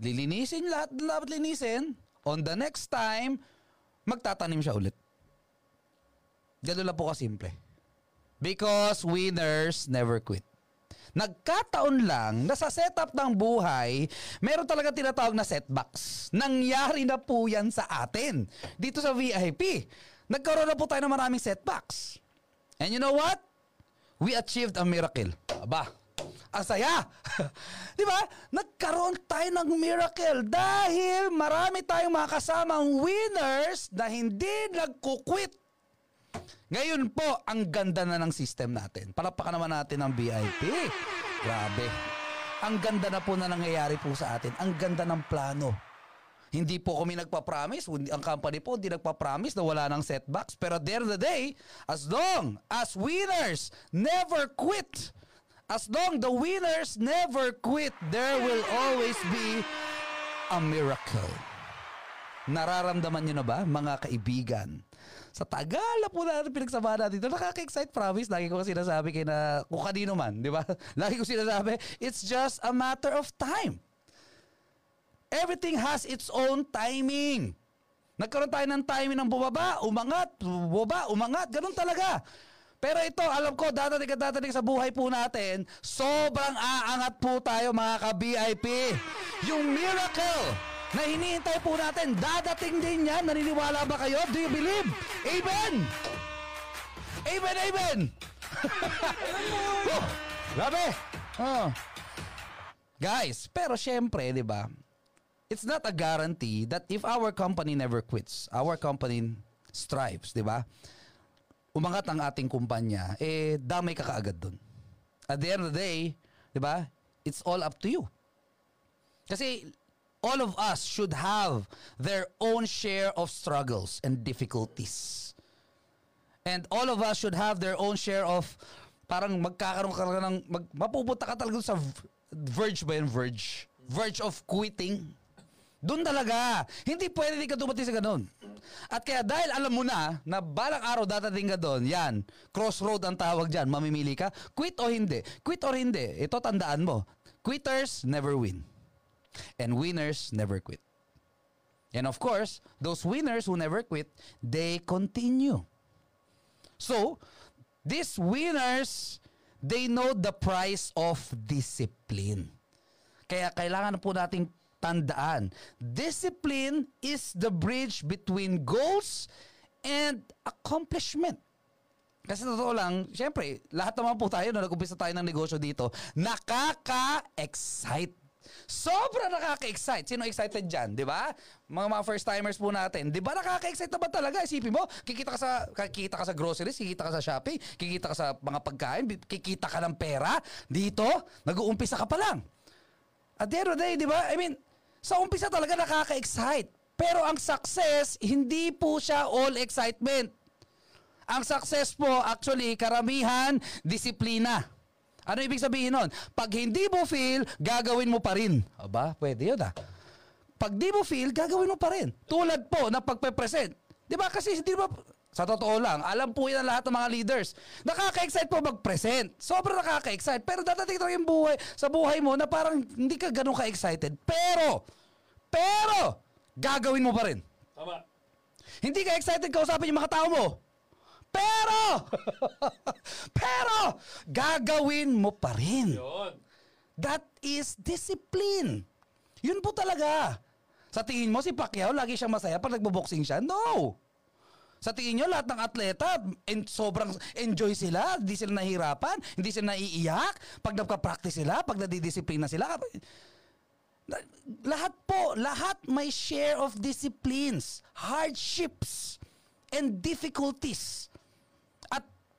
Lilinisin lahat, dapat linisin. On the next time, magtatanim siya ulit. Ganun lang po kasimple. Because winners never quit. Nagkataon lang na sa setup ng buhay, meron talaga tinatawag na setbacks. Nangyari na po yan sa atin. Dito sa VIP. Nagkaroon na po tayo ng maraming setbacks. And you know what? We achieved a miracle. Aba, ang. Di ba? Nagkaroon tayo ng miracle dahil marami tayong mga kasamang winners na hindi nagkukwit. Ngayon po, ang ganda na ng system natin. Palapakan naman natin ang VIP. Grabe. Ang ganda na po na nangyayari po sa atin. Ang ganda ng plano. Hindi po kami nagpa-promise. Ang company po hindi nagpa-promise na wala ng setbacks. Pero at the end of the day, as long as winners never quit, as long the winners never quit, there will always be a miracle. Nararamdaman nyo na ba, mga kaibigan? Sa tagal na po natin pinagsamahan natin ito, nakaka-excite promise. Lagi ko sinasabi kay na kung kanino man, di ba? Lagi ko sinasabi, it's just a matter of time. Everything has its own timing. Nagkaroon tayo ng timing ng bumaba, umangat, bumaba, umangat, ganun talaga. Pero ito, alam ko, dadating at dadating sa buhay po natin, sobrang aangat po tayo mga ka-VIP. Yung miracle na hinihintay po natin, dadating din yan. Naniniwala ba kayo? Do you believe? Amen! Amen, amen! oh, grabe! Oh. Guys, pero syempre, di ba, it's not a guarantee that if our company never quits, our company strives, di ba? Umangat ang ating kumpanya, eh, damay ka kaagad dun. At the end of the day, di ba, it's all up to you. Kasi all of us should have their own share of struggles and difficulties. And all of us should have their own share of parang magkakaroon ka ng mag, mapupunta ka talaga sa verge ba yun? Verge? Verge of quitting. Doon talaga. Hindi pwede ka dumating sa ganun. At kaya dahil alam mo na na balang araw dadating ka doon, yan, crossroad ang tawag dyan, mamimili ka, quit o hindi. Quit or hindi, ito tandaan mo. Quitters never win. And winners never quit. And of course, those winners who never quit, they continue. So, these winners, they know the price of discipline. Kaya kailangan po nating tandaan, discipline is the bridge between goals and accomplishment. Kasi totoo lang, syempre, lahat naman po tayo na nag-umpisa tayo ng negosyo dito, nakaka-excite. Sobra nakaka-excite. Sino excited dyan, di ba? Mga mga first-timers po natin. Di ba nakaka-excite naman talaga? Isipin mo, kikita ka sa, kikita ka sa groceries, kikita ka sa shopping, kikita ka sa mga pagkain, kikita ka ng pera. Dito, nag-uumpisa ka pa lang. At the end of the day, di ba? I mean, sa umpisa talaga nakaka-excite. Pero ang success, hindi po siya all excitement. Ang success po, actually, karamihan, disiplina. Ano ibig sabihin nun? Pag hindi mo feel, gagawin mo pa rin. Aba, pwede yun ah. Pag di mo feel, gagawin mo pa rin. Tulad po na pagpe-present. Di ba? Kasi hindi ba, sa totoo lang, alam po yan ang lahat ng mga leaders. Nakaka-excite po mag-present. Sobrang nakaka-excite. Pero dadating talaga yung buhay, sa buhay mo na parang hindi ka ganun ka-excited. Pero, pero, gagawin mo pa rin. Tama. Hindi ka excited kausapin yung mga tao mo. Pero, pero, gagawin mo pa rin. Yun. That is discipline. Yun po talaga. Sa tingin mo, si Pacquiao, lagi siyang masaya pag nagbo-boxing siya? No! Sa tingin nyo, lahat ng atleta, en, sobrang enjoy sila, hindi sila nahihirapan, hindi sila naiiyak, pag nagpa-practice sila, pag nadidisiplina sila. Lahat po, lahat may share of disciplines, hardships, and difficulties.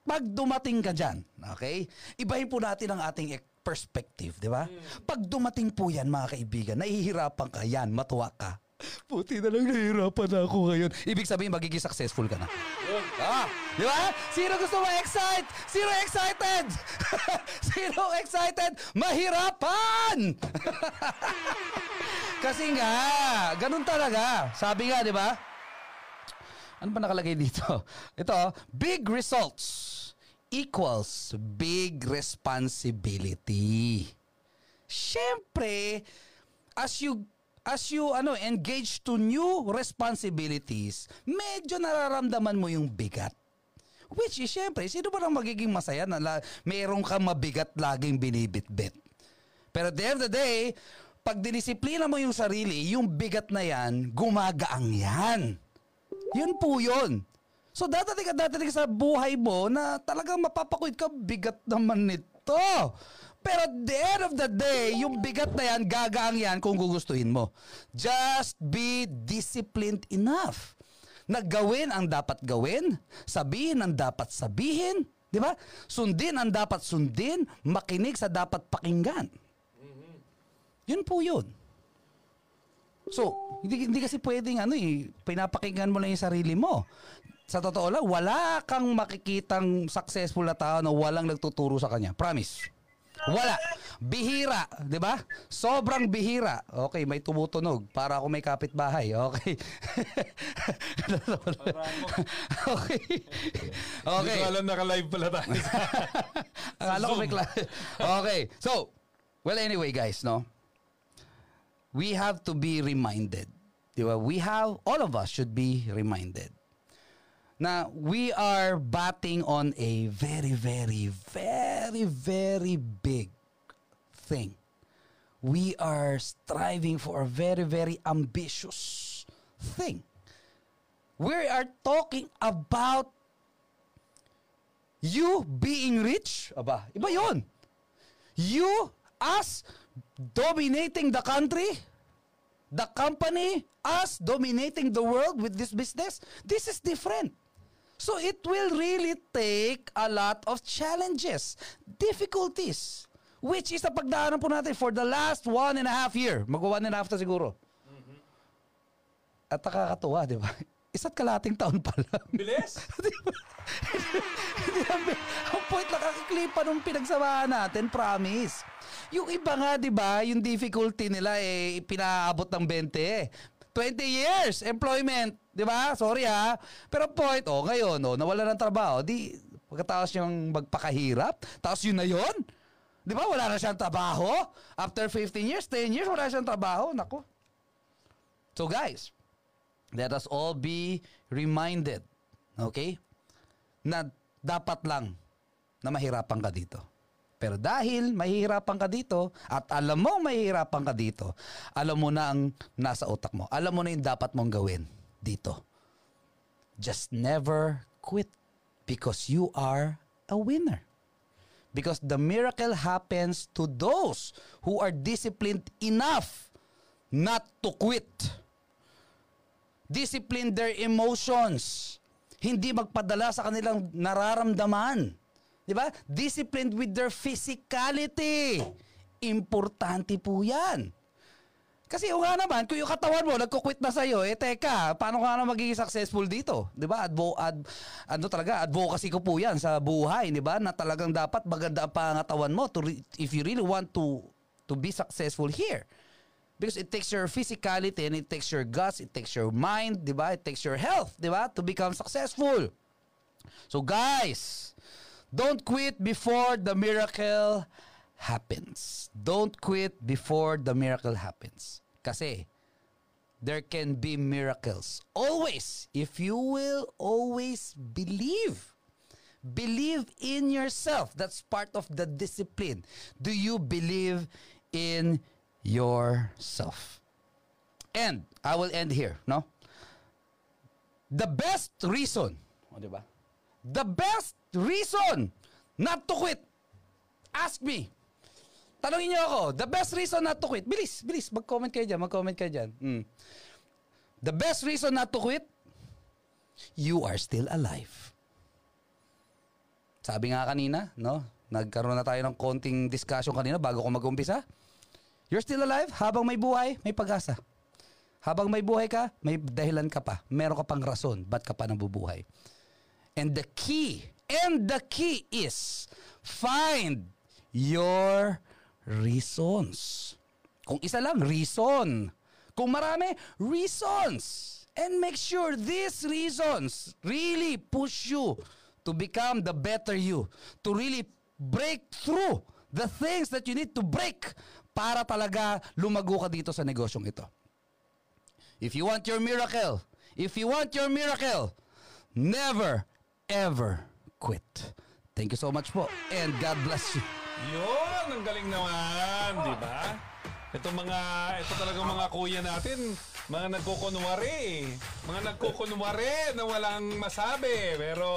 Pag dumating ka dyan, okay, ibahin po natin ang ating perspective, di ba? Pag dumating po yan, mga kaibigan, nahihirapan ka, yan, matuwa ka. Puti na lang nahihirapan na ako ngayon. Ibig sabihin, magiging successful ka na. Ah, di ba? Sino gusto ma-excite? Sino excited? Sino excited? Mahirapan! Kasi nga, ganun talaga. Sabi nga, di ba? Ano ba nakalagay dito? Ito, big results equals big responsibility. Siyempre, as you as you ano engage to new responsibilities, medyo nararamdaman mo yung bigat. Which is, syempre, sino ba nang magiging masaya na la, mayroong kang mabigat laging binibitbit? Pero at the end of the day, pag dinisiplina mo yung sarili, yung bigat na yan, gumagaang yan. Yun po yun. So dadating ka, dadating sa buhay mo na talagang mapapakuit ka, bigat naman nito. Pero at the end of the day, yung bigat na yan, gagaang yan kung gugustuhin mo. Just be disciplined enough na gawin ang dapat gawin, sabihin ang dapat sabihin, di ba? Sundin ang dapat sundin, makinig sa dapat pakinggan. Yun po yun. So, hindi, hindi kasi pwedeng ano eh, pinapakinggan mo lang yung sarili mo. Sa totoo lang, wala kang makikitang successful na tao na walang nagtuturo sa kanya. Promise. Wala. Bihira, 'di ba? Sobrang bihira. Okay, may tumutunog para ako may kapitbahay. Okay. okay. Hindi ko alam naka-live pala tayo. Akala ko may Okay. So, well anyway guys, no? We have to be reminded. We have, all of us should be reminded na we are batting on a very, very, very, very big thing. We are striving for a very, very ambitious thing. We are talking about you being rich. Aba, iba yon. You, us, dominating the country, the company, us dominating the world with this business, this is different. So it will really take a lot of challenges, difficulties, which is na pagdaanan po natin for the last one and a half year. Mag one and a half na siguro. At nakakatuwa, di ba? Isa't kalating taon pa lang. Bilis? Di ba? Ang point lang kakiklipa nung pinagsamahan natin, promise. Yung iba nga, di ba, yung difficulty nila, eh, pinaabot ng 20. 20 years employment, di ba? Sorry ha. Pero point, oh, ngayon, oh, nawala ng trabaho, di, pagkatapos yung magpakahirap, tapos yun na yun? Di ba, wala na siyang trabaho? After 15 years, 10 years, wala siyang trabaho. Nako. So guys, let us all be reminded, okay? Na dapat lang na mahirapan ka dito. Pero dahil mahihirapan ka dito at alam mo mahihirapan ka dito, alam mo na ang nasa utak mo. Alam mo na yung dapat mong gawin dito. Just never quit because you are a winner. Because the miracle happens to those who are disciplined enough not to quit. Discipline their emotions. Hindi magpadala sa kanilang nararamdaman. Di ba? Disciplined with their physicality. Importante po yan. Kasi yung nga naman, kung yung katawan mo nagko-quit na sa'yo, eh teka, paano ka na magiging successful dito? Di ba? Advo, ad, ano talaga, advocacy ko po yan sa buhay, di ba? Na talagang dapat maganda ang pangatawan mo to re- if you really want to to be successful here. Because it takes your physicality and it takes your guts, it takes your mind, di ba? It takes your health, di ba? To become successful. So guys, Don't quit before the miracle happens. Don't quit before the miracle happens. Kasi there can be miracles. Always, if you will always believe. Believe in yourself. That's part of the discipline. Do you believe in yourself? And I will end here, no? The best reason? The best reason not to quit. Ask me. Tanungin niyo ako, the best reason not to quit. Bilis, bilis, mag-comment kayo dyan, mag-comment kayo dyan. Mm. The best reason not to quit, you are still alive. Sabi nga kanina, no? Nagkaroon na tayo ng konting discussion kanina bago ko mag-umpisa. You're still alive habang may buhay, may pag-asa. Habang may buhay ka, may dahilan ka pa. Meron ka pang rason ba't ka pa nabubuhay. And the key, and the key is find your reasons. Kung isa lang, reason. Kung marami, reasons. And make sure these reasons really push you to become the better you. To really break through the things that you need to break para talaga lumago ka dito sa negosyong ito. If you want your miracle, if you want your miracle, never, ever quit. Thank you so much po and God bless you. Yun, ang galing naman, di ba? Ito mga, ito talagang mga kuya natin, mga nagkukunwari. Mga nagkukunwari na walang masabi. Pero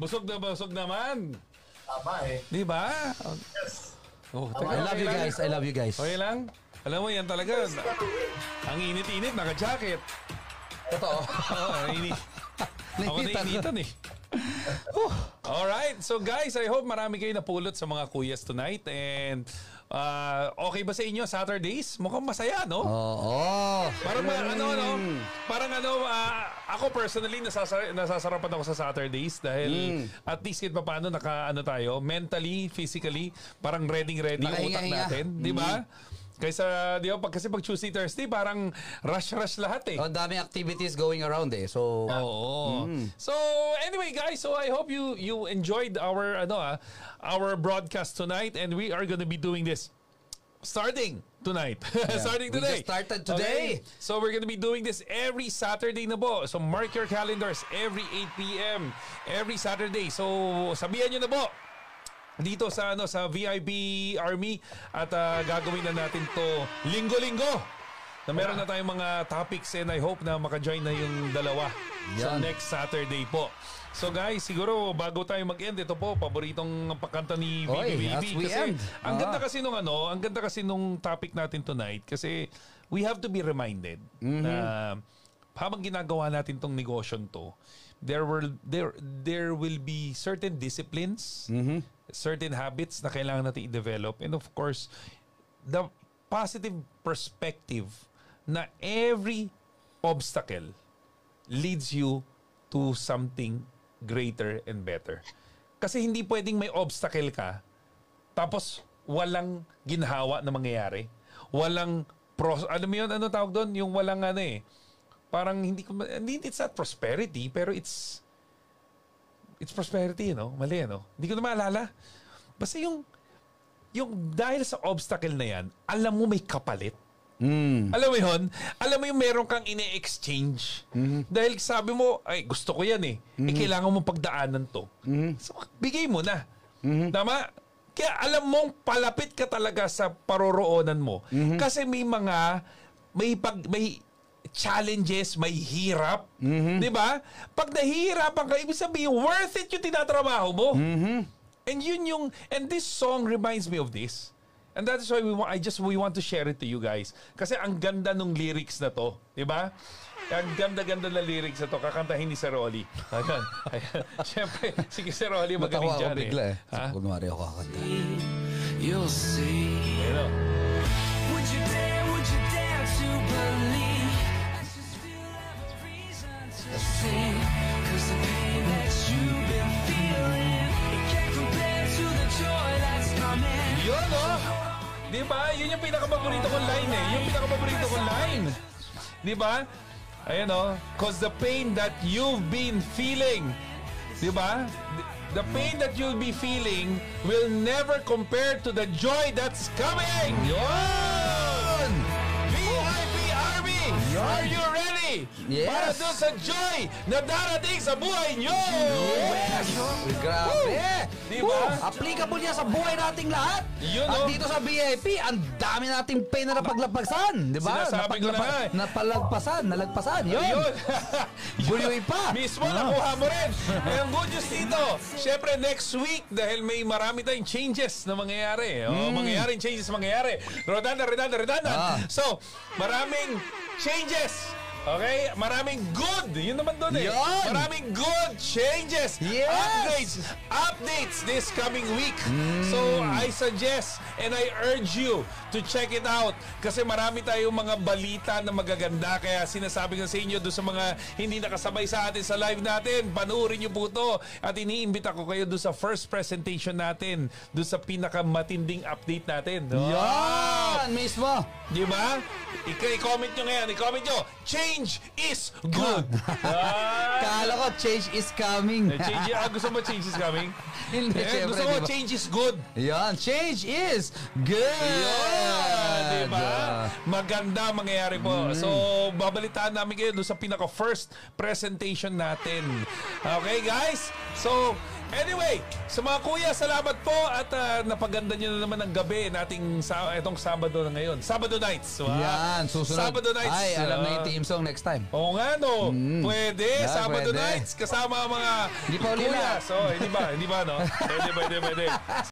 busog na busog naman. Tama eh. Di ba? Yes. Oh, I love you guys. I love you guys. Okay lang? Alam mo, yan talaga. Ang init-init, naka-jacket. Totoo. Oo, oh, init. Ako na Nainitan. initan eh. Alright, so guys, I hope marami kayo napulot sa mga kuyas tonight. And uh, okay ba sa inyo Saturdays? Mukhang masaya, no? Oo. Parang ma- ano, ano, parang ano, ah, ako personally, nasasar- nasasarapan ako sa Saturdays dahil at least kahit pa paano naka, ano tayo, mentally, physically, parang ready-ready yung utak natin. Di ba? Kaysa, di ba, pag, kasi pag Tuesday, Thursday, parang rush-rush lahat eh. Oh, Ang daming activities going around eh. So, Oo. So anyway guys, so I hope you you enjoyed our ano ah, our broadcast tonight and we are going to be doing this starting tonight. starting We today. just started today. Okay? So we're going to be doing this every Saturday na po. So mark your calendars every 8 p.m. every Saturday. So sabihan niyo na po dito sa ano sa VIP Army at ah, gagawin na natin to linggo-linggo. Na meron na tayong mga topics and I hope na maka-join na yung dalawa sa Yan. next Saturday po. So guys, siguro bago tayo mag-end, ito po, paboritong pakanta ni Oy, Bibi as Bibi. we Kasi end. ang ganda Ah. kasi nung ano, ang ganda kasi nung topic natin tonight kasi we have to be reminded Mm-hmm. na habang ginagawa natin tong negosyon to, there will there there will be certain disciplines, Mm-hmm. certain habits na kailangan natin i-develop and of course the positive perspective na every obstacle leads you to something greater and better. Kasi hindi pwedeng may obstacle ka tapos walang ginhawa na mangyayari. Walang pros ano mo yun, ano tawag doon? Yung walang ano eh. Parang hindi ko hindi it's not prosperity pero it's it's prosperity, no? Mali, no? Hindi ko na maalala. Basta yung yung dahil sa obstacle na yan, alam mo may kapalit. mm, Alam mo yun? Alam mo yung meron kang ine-exchange. Dahil sabi mo, ay gusto ko yan eh. Eh kailangan mo pagdaanan to. So bigay mo na. Tama? Kaya alam mong palapit ka talaga sa paroroonan mo. Mhm. Kasi may mga may pag may challenges, may hirap, Mhm. 'di ba? Pag nahihirapan ka, ibig sabihin worth it yung tinatrabaho mo. Mhm. And yun yung and this song reminds me of this. And that is why we want, I just we want to share it to you guys. Kasi ang ganda nung lyrics na to, 'di ba? Ang ganda-ganda na lyrics na to, kakantahin ni Sir Rolly. Ayan. Ayan. Siyempre, sige Sir Rolly, magaling dyan bigla eh. Ha? Kunwari ako kakanta. You'll see. Ayan o. Would you dare, would you dare to believe Yun o. Di ba? Yun yung pinaka-paborito kong line eh. Yung pinaka-paborito kong line. Di ba? Ayan o. Cause the pain that you've been feeling. Di ba? The pain that you'll be feeling will never compare to the joy that's coming. Yun! Are you ready? Yes. Para doon sa joy na darating sa buhay nyo! Yes! Grabe! Di ba? Applicable yan sa buhay nating lahat. Yun, At oh. dito sa VIP, ang dami nating pain na napaglagpasan. Di ba? Sinasabi ko na nga eh. Napalagpasan, nalagpasan. Yun. Yun. Buloy pa. Mismo, Ah. nakuha mo rin. Eh, ang good news dito, syempre next week, dahil may marami tayong changes na mangyayari. Oh, Mangyayaring changes mangyayari. Rodanda, redanda, redanda. Mm. Ah. So, maraming changes. Okay? Maraming good. Yun naman doon eh. Yun. Maraming good changes. Yes. Upgrades. Updates this coming week. So, I suggest and I urge you to check it out. Kasi marami tayong mga balita na magaganda. Kaya sinasabi ko sa inyo doon sa mga hindi nakasabay sa atin sa live natin, panoorin niyo po to. At iniimbita ko kayo doon sa first presentation natin. Doon sa pinakamatinding update natin. Wow! Yan mismo. Di ba? Ika- I-comment nyo ngayon. I-comment nyo. Change is good. Kala ko, change is coming. Eh, change, ah, gusto mo change is coming? Hindi, Eh, syempre, gusto mo di ba? change is good. Yan, change is good. Yun, di ba? Maganda ang mangyayari po. So, babalitaan namin kayo doon sa pinaka-first presentation natin. Okay, guys? So, anyway, sa mga kuya, salamat po at ah, napaganda nyo na naman ang gabi nating sa itong Sabado na ngayon. Sabado nights. Wow. Yan, susunod. Sabado nights. Ay, alam na ah, yung team song next time. Oo nga no. Pwede. Yeah, Sabado pwede. nights kasama ang mga Hindi pa kuya. So, hindi ba? Hindi ba no? Pwede, pwede, pwede.